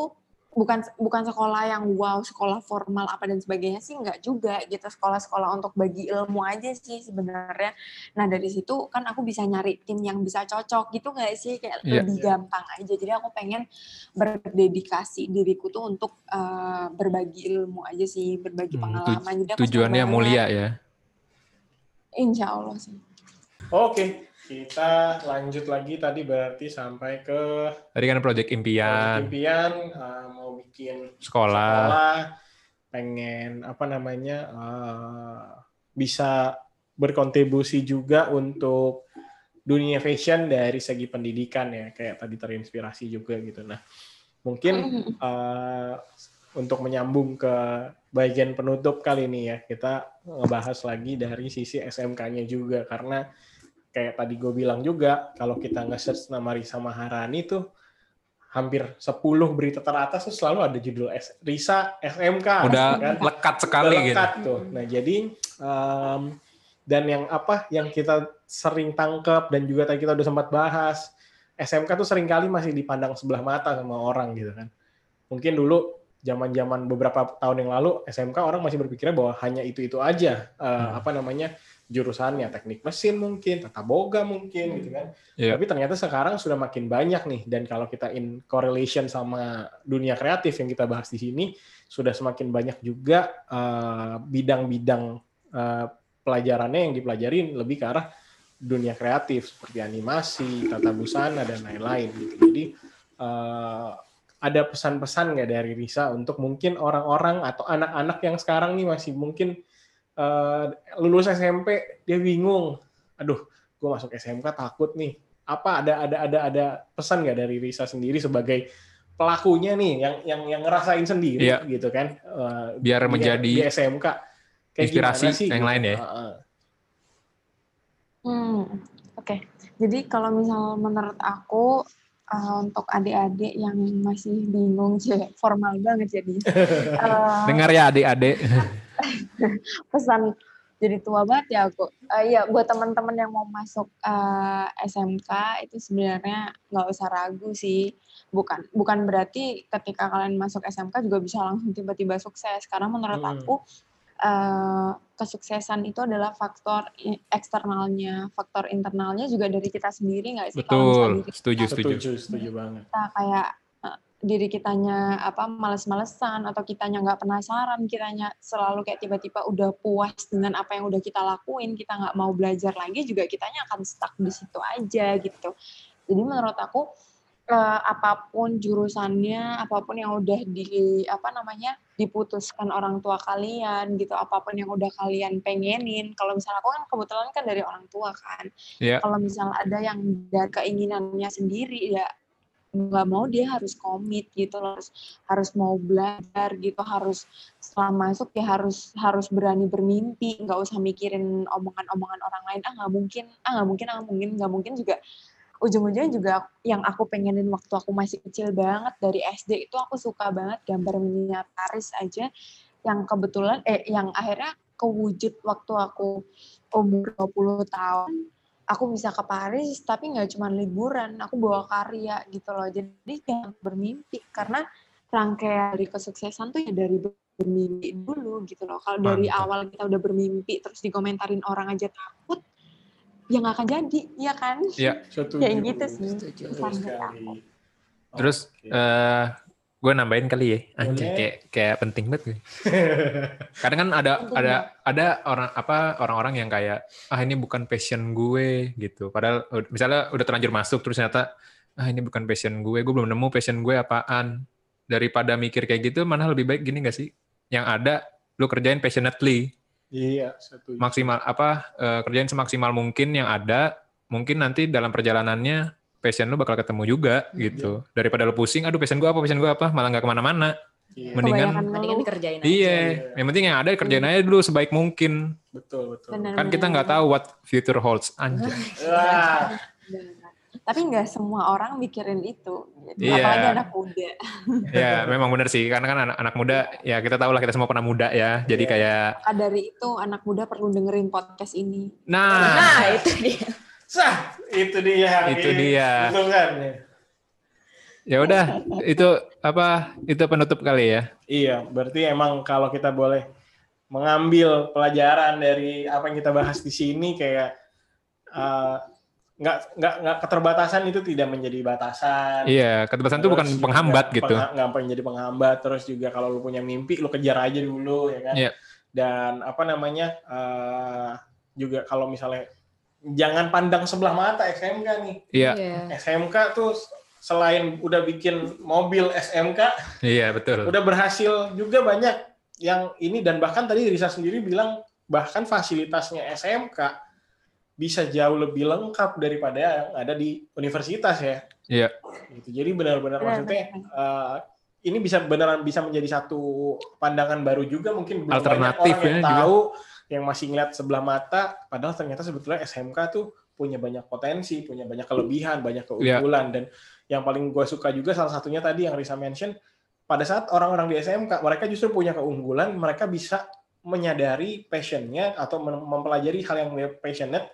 bukan bukan sekolah yang wow sekolah formal apa dan sebagainya sih nggak juga gitu sekolah-sekolah untuk bagi ilmu aja sih sebenarnya nah dari situ kan aku bisa nyari tim yang bisa cocok gitu nggak sih kayak Iya. lebih gampang aja jadi aku pengen berdedikasi diriku tuh untuk eh, berbagi ilmu aja sih berbagi Hmm, pengalaman Jadi seneng Tujuannya mulia ya. Insya Allah sih. Oke, kita lanjut lagi tadi berarti sampai ke Tadi kan project impian, impian uh, mau bikin sekolah. sekolah, pengen apa namanya uh, bisa berkontribusi juga untuk dunia fashion dari segi pendidikan ya kayak tadi terinspirasi juga gitu. Nah, mungkin uh, [LAUGHS] untuk menyambung ke bagian penutup kali ini ya kita ngebahas lagi dari sisi SMK-nya juga karena kayak tadi gue bilang juga kalau kita nge-search nama Risa Maharani tuh hampir 10 berita teratas tuh selalu ada judul S Risa SMK Udah kan? lekat sekali Udah gitu. lekat tuh. Nah, jadi em, dan yang apa yang kita sering tangkap dan juga tadi kita udah sempat bahas SMK tuh sering kali masih dipandang sebelah mata sama orang gitu kan. Mungkin dulu zaman-zaman beberapa tahun yang lalu SMK orang masih berpikirnya bahwa hanya itu-itu aja eh, apa namanya jurusannya teknik mesin mungkin, tata boga mungkin gitu kan. Iya. Tapi ternyata sekarang sudah makin banyak nih dan kalau kita in correlation sama dunia kreatif yang kita bahas di sini sudah semakin banyak juga eh, bidang-bidang eh, pelajarannya yang dipelajarin lebih ke arah dunia kreatif seperti animasi, tata busana dan lain-lain gitu. Jadi eh, ada pesan-pesan nggak dari Risa untuk mungkin orang-orang atau anak-anak yang sekarang nih masih mungkin eh, lulus SMP dia bingung, aduh gue masuk SMK takut nih. Apa ada ada ada ada pesan nggak dari Risa sendiri sebagai pelakunya nih yang yang yang ngerasain sendiri Iya. gitu kan? Eh, Biar di- menjadi di SMK Kayak inspirasi sih, yang gitu? lain ya. Heeh. Hmm, oke. Jadi kalau misal menurut aku eh, untuk adik-adik yang masih bingung, cewek [LAUGHS] formal banget jadi. [LAUGHS] Eh, Dengar ya adik-adik. [LAUGHS] [LAUGHS] pesan jadi tua banget ya aku. Eh, Iya, buat teman-teman yang mau masuk eh, SMK itu sebenarnya nggak usah ragu sih. Bukan bukan berarti ketika kalian masuk SMK juga bisa langsung tiba-tiba sukses. Karena menurut Hmm. aku eh, kesuksesan itu adalah faktor eksternalnya, faktor internalnya juga dari kita sendiri nggak sih? Kalau Betul, diri setuju, setuju. Setuju, setuju banget. kita kayak diri kitanya apa males-malesan atau kitanya nggak penasaran kitanya selalu kayak tiba-tiba udah puas dengan apa yang udah kita lakuin kita nggak mau belajar lagi juga kitanya akan stuck di situ aja gitu jadi menurut aku eh, apa pun jurusannya apa pun yang udah di apa namanya diputuskan orang tua kalian gitu apa pun yang udah kalian pengenin kalau misalnya aku kan kebetulan kan dari orang tua kan Iya. kalau misalnya ada yang dari keinginannya sendiri ya nggak mau dia harus komit gitu harus harus mau belajar gitu harus setelah masuk ya harus harus berani bermimpi nggak usah mikirin omongan-omongan orang lain. Ah nggak mungkin ah nggak mungkin ah nggak mungkin nggak mungkin juga. Ujung-ujungnya juga yang aku pengenin waktu aku masih kecil banget dari SD itu aku suka banget gambar miniataris aja. Yang kebetulan eh yang akhirnya kewujud waktu aku umur 20 tahun aku bisa ke Paris tapi nggak cuma liburan aku bawa karya gitu loh jadi jangan bermimpi karena rangkaian dari kesuksesan tuh ya dari bermimpi dulu gitu loh kalau dari awal kita udah bermimpi terus dikomentarin orang aja takut ya nggak akan jadi ya kan Iya. [LAUGHS] Setuju. kayak gitu sih sekali. Terus Oke. eh gue nambahin kali ya, Boleh. kayak kayak penting banget. gue. [LAUGHS] Kadang kan ada ada ada orang apa orang-orang yang kayak ah ini bukan passion gue gitu. Padahal misalnya udah terlanjur masuk terus ternyata ah ini bukan passion gue, gue belum nemu passion gue apaan. Daripada mikir kayak gitu, mana lebih baik gini gak sih? Yang ada lu kerjain passionately, Iya, setuju. maksimal apa eh, kerjain semaksimal mungkin yang ada. Mungkin nanti dalam perjalanannya passion lu bakal ketemu juga gitu. Daripada lu pusing, aduh passion gue apa, passion gue apa, malah nggak ke mana-mana. Iya, Mendingan- Kebanyakan Mendingan dikerjain aja. Iya, Iya. yang penting yang ada kerjain aja dulu sebaik mungkin. betul betul. Benar. Kan kita nggak tahu what future holds. Benar. Tapi nggak semua orang mikirin itu, gitu. Iya. apalagi anak muda. ya, memang benar sih. Karena kan anak, anak muda, ya kita tahu lah kita semua pernah muda ya. Jadi Iya. kayak, Maka dari itu anak muda perlu dengerin podcast ini. nah, Nah, itu dia. Sah, itu dia. Itu Ini. dia. Kan? ya udah, itu apa? Itu penutup kali ya. Iya, berarti emang kalau kita boleh mengambil pelajaran dari apa yang kita bahas di sini kayak eh, nggak nggak nggak keterbatasan itu tidak menjadi batasan. Iya, keterbatasan itu bukan penghambat gitu. pengha- nggak menjadi penghambat. Terus juga kalau lu punya mimpi, lu kejar aja dulu ya kan. Iya. Dan apa namanya eh, juga kalau misalnya jangan pandang sebelah mata SMK nih. Iya, SMK tuh selain udah bikin mobil SMK, iya betul. udah berhasil juga banyak yang ini dan bahkan tadi Risa sendiri bilang bahkan fasilitasnya SMK bisa jauh lebih lengkap daripada yang ada di universitas ya. Iya. Gitu. Jadi benar-benar Benar, maksudnya eh, ini bisa beneran bisa menjadi satu pandangan baru juga mungkin belum Alternatif banyak orang yang ya juga. Yang masih ngeliat sebelah mata padahal ternyata sebetulnya SMK tuh punya banyak potensi, punya banyak kelebihan, banyak Iya. keunggulan dan yang paling gue suka juga salah satunya tadi yang Risa mention pada saat orang-orang di SMK mereka justru punya keunggulan, mereka bisa menyadari passionnya atau mem- mempelajari hal yang passionate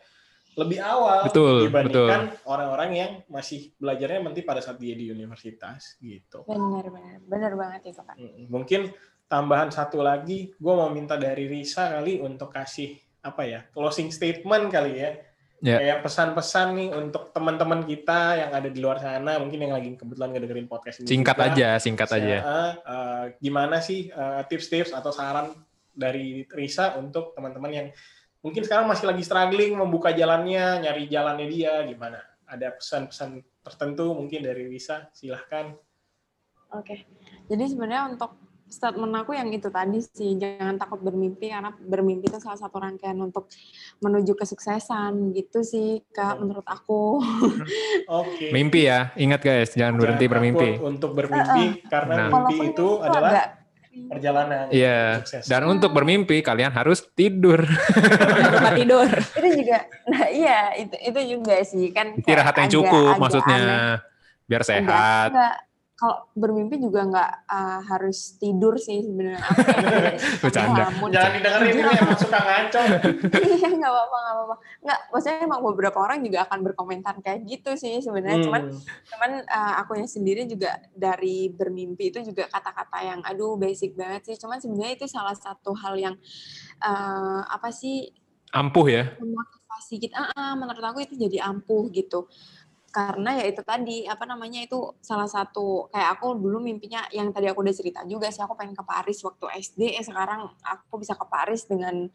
lebih awal Betul, dibandingkan orang-orang yang masih belajarnya nanti pada saat dia di universitas gitu. Benar, benar, benar banget itu kan. Mungkin tambahan satu lagi, gue mau minta dari Risa kali untuk kasih apa ya closing statement kali ya. Ya. Kayak pesan-pesan nih untuk teman-teman kita yang ada di luar sana, mungkin yang lagi kebetulan ngedengerin podcast ini. Singkat juga. aja, singkat Saya, aja. eh, gimana sih eh, tips-tips atau saran dari Risa untuk teman-teman yang mungkin sekarang masih lagi struggling membuka jalannya, nyari jalannya dia, gimana? Ada pesan-pesan tertentu mungkin dari Risa, silahkan. Oke. Jadi sebenarnya untuk statement aku yang itu tadi sih jangan takut bermimpi karena bermimpi itu salah satu rangkaian untuk menuju kesuksesan gitu sih kak menurut aku [LAUGHS] Oke. Mimpi ya, ingat guys, jangan berhenti Jangan bermimpi. takut Untuk bermimpi karena Nah. mimpi Walaupun itu adalah agak perjalanan Iya, sukses. dan untuk bermimpi kalian harus tidur. tempat [LAUGHS] tidur. itu juga nah iya itu itu juga sih kan Istirahat yang agak- cukup agak maksudnya, aneh. biar Enggak, sehat. enggak. Kalau bermimpi juga nggak uh, harus tidur sih sebenarnya. [LAUGHS] Bercanda. Jangan didengerin ini emang suka ngaco. [LAUGHS] iya nggak apa-apa nggak apa-apa. Nggak maksudnya emang beberapa orang juga akan berkomentar kayak gitu sih sebenarnya. Cuman Hmm. cuman uh, akunya sendiri juga dari bermimpi itu juga kata-kata yang aduh basic banget sih. Cuman sebenarnya itu salah satu hal yang uh, apa sih? Ampuh ya. memotivasi kita. Ah, ah, menurut aku itu jadi ampuh gitu karena ya itu tadi apa namanya itu salah satu kayak aku dulu mimpinya yang tadi aku udah cerita juga sih aku pengen ke Paris waktu SD eh sekarang aku bisa ke Paris dengan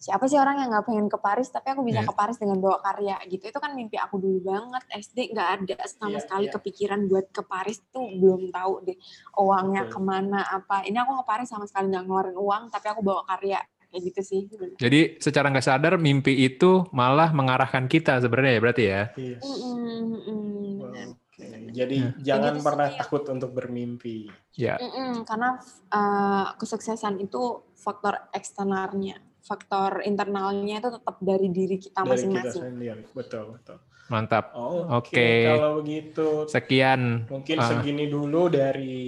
siapa sih orang yang nggak pengen ke Paris tapi aku bisa Iya. ke Paris dengan bawa karya gitu itu kan mimpi aku dulu banget SD nggak ada sama Iya, sekali iya. kepikiran buat ke Paris tuh belum tahu deh uangnya Betul. ke mana apa ini aku ke Paris sama sekali nggak ngeluarin uang tapi aku bawa karya kayak gitu sih. Jadi secara nggak sadar mimpi itu malah mengarahkan kita sebenarnya ya berarti ya. Mm-mm, benar. Oke, Jadi Ya. jangan gitu pernah sih. takut untuk bermimpi. Ya. Mm-mm, karena uh, kesuksesan itu faktor eksternalnya, faktor internalnya itu tetap dari diri kita masing-masing. sendiri. Betul, betul. Mantap. Oh, Oke. Kalau begitu Sekian. mungkin Ah. segini dulu dari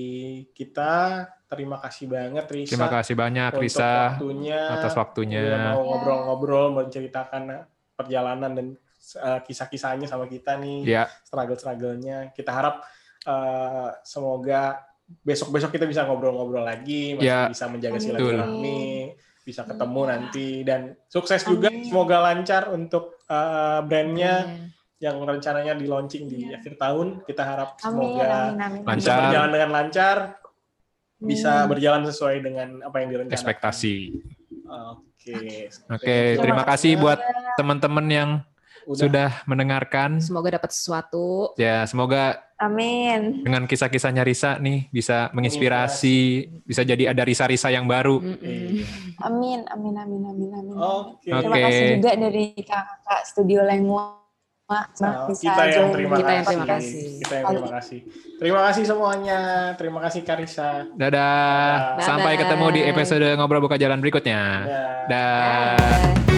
kita. Terima kasih banget Risa. Terima kasih banyak untuk Risa waktunya. atas Udah waktunya. mau ngobrol-ngobrol, menceritakan perjalanan dan uh, kisah-kisahnya sama kita nih, Ya, struggle-strugglenya. Kita harap uh, semoga besok-besok kita bisa ngobrol-ngobrol lagi, masih Ya, bisa menjaga Amin. silaturahmi, bisa ketemu Iya. nanti dan sukses juga. Amin. Semoga lancar untuk uh, brandnya Iya. yang rencananya di launching di akhir tahun. Kita harap Amin, semoga amin, amin. bisa Lancar. berjalan dengan lancar, bisa Hmm. berjalan sesuai dengan apa yang direncanakan. ekspektasi. Oke. Oke, terima kasih buat teman-teman yang Udah. sudah mendengarkan. Semoga dapat sesuatu. Ya, semoga Amin. dengan kisah-kisahnya Risa nih bisa menginspirasi, bisa jadi ada Risa-Risa yang baru. Mm-mm. Amin, amin, amin, amin, amin. Oke. Oke. Terima kasih juga dari kakak Studio Lengua. Nah, bisa kita yang join terima Kita kasih. yang terima kasih. Kita yang terima kasih. Terima kasih semuanya. Terima kasih Karisa. Dadah. Dadah. Sampai ketemu di episode ngobrol buka jalan berikutnya. Ya. Dah. Bye.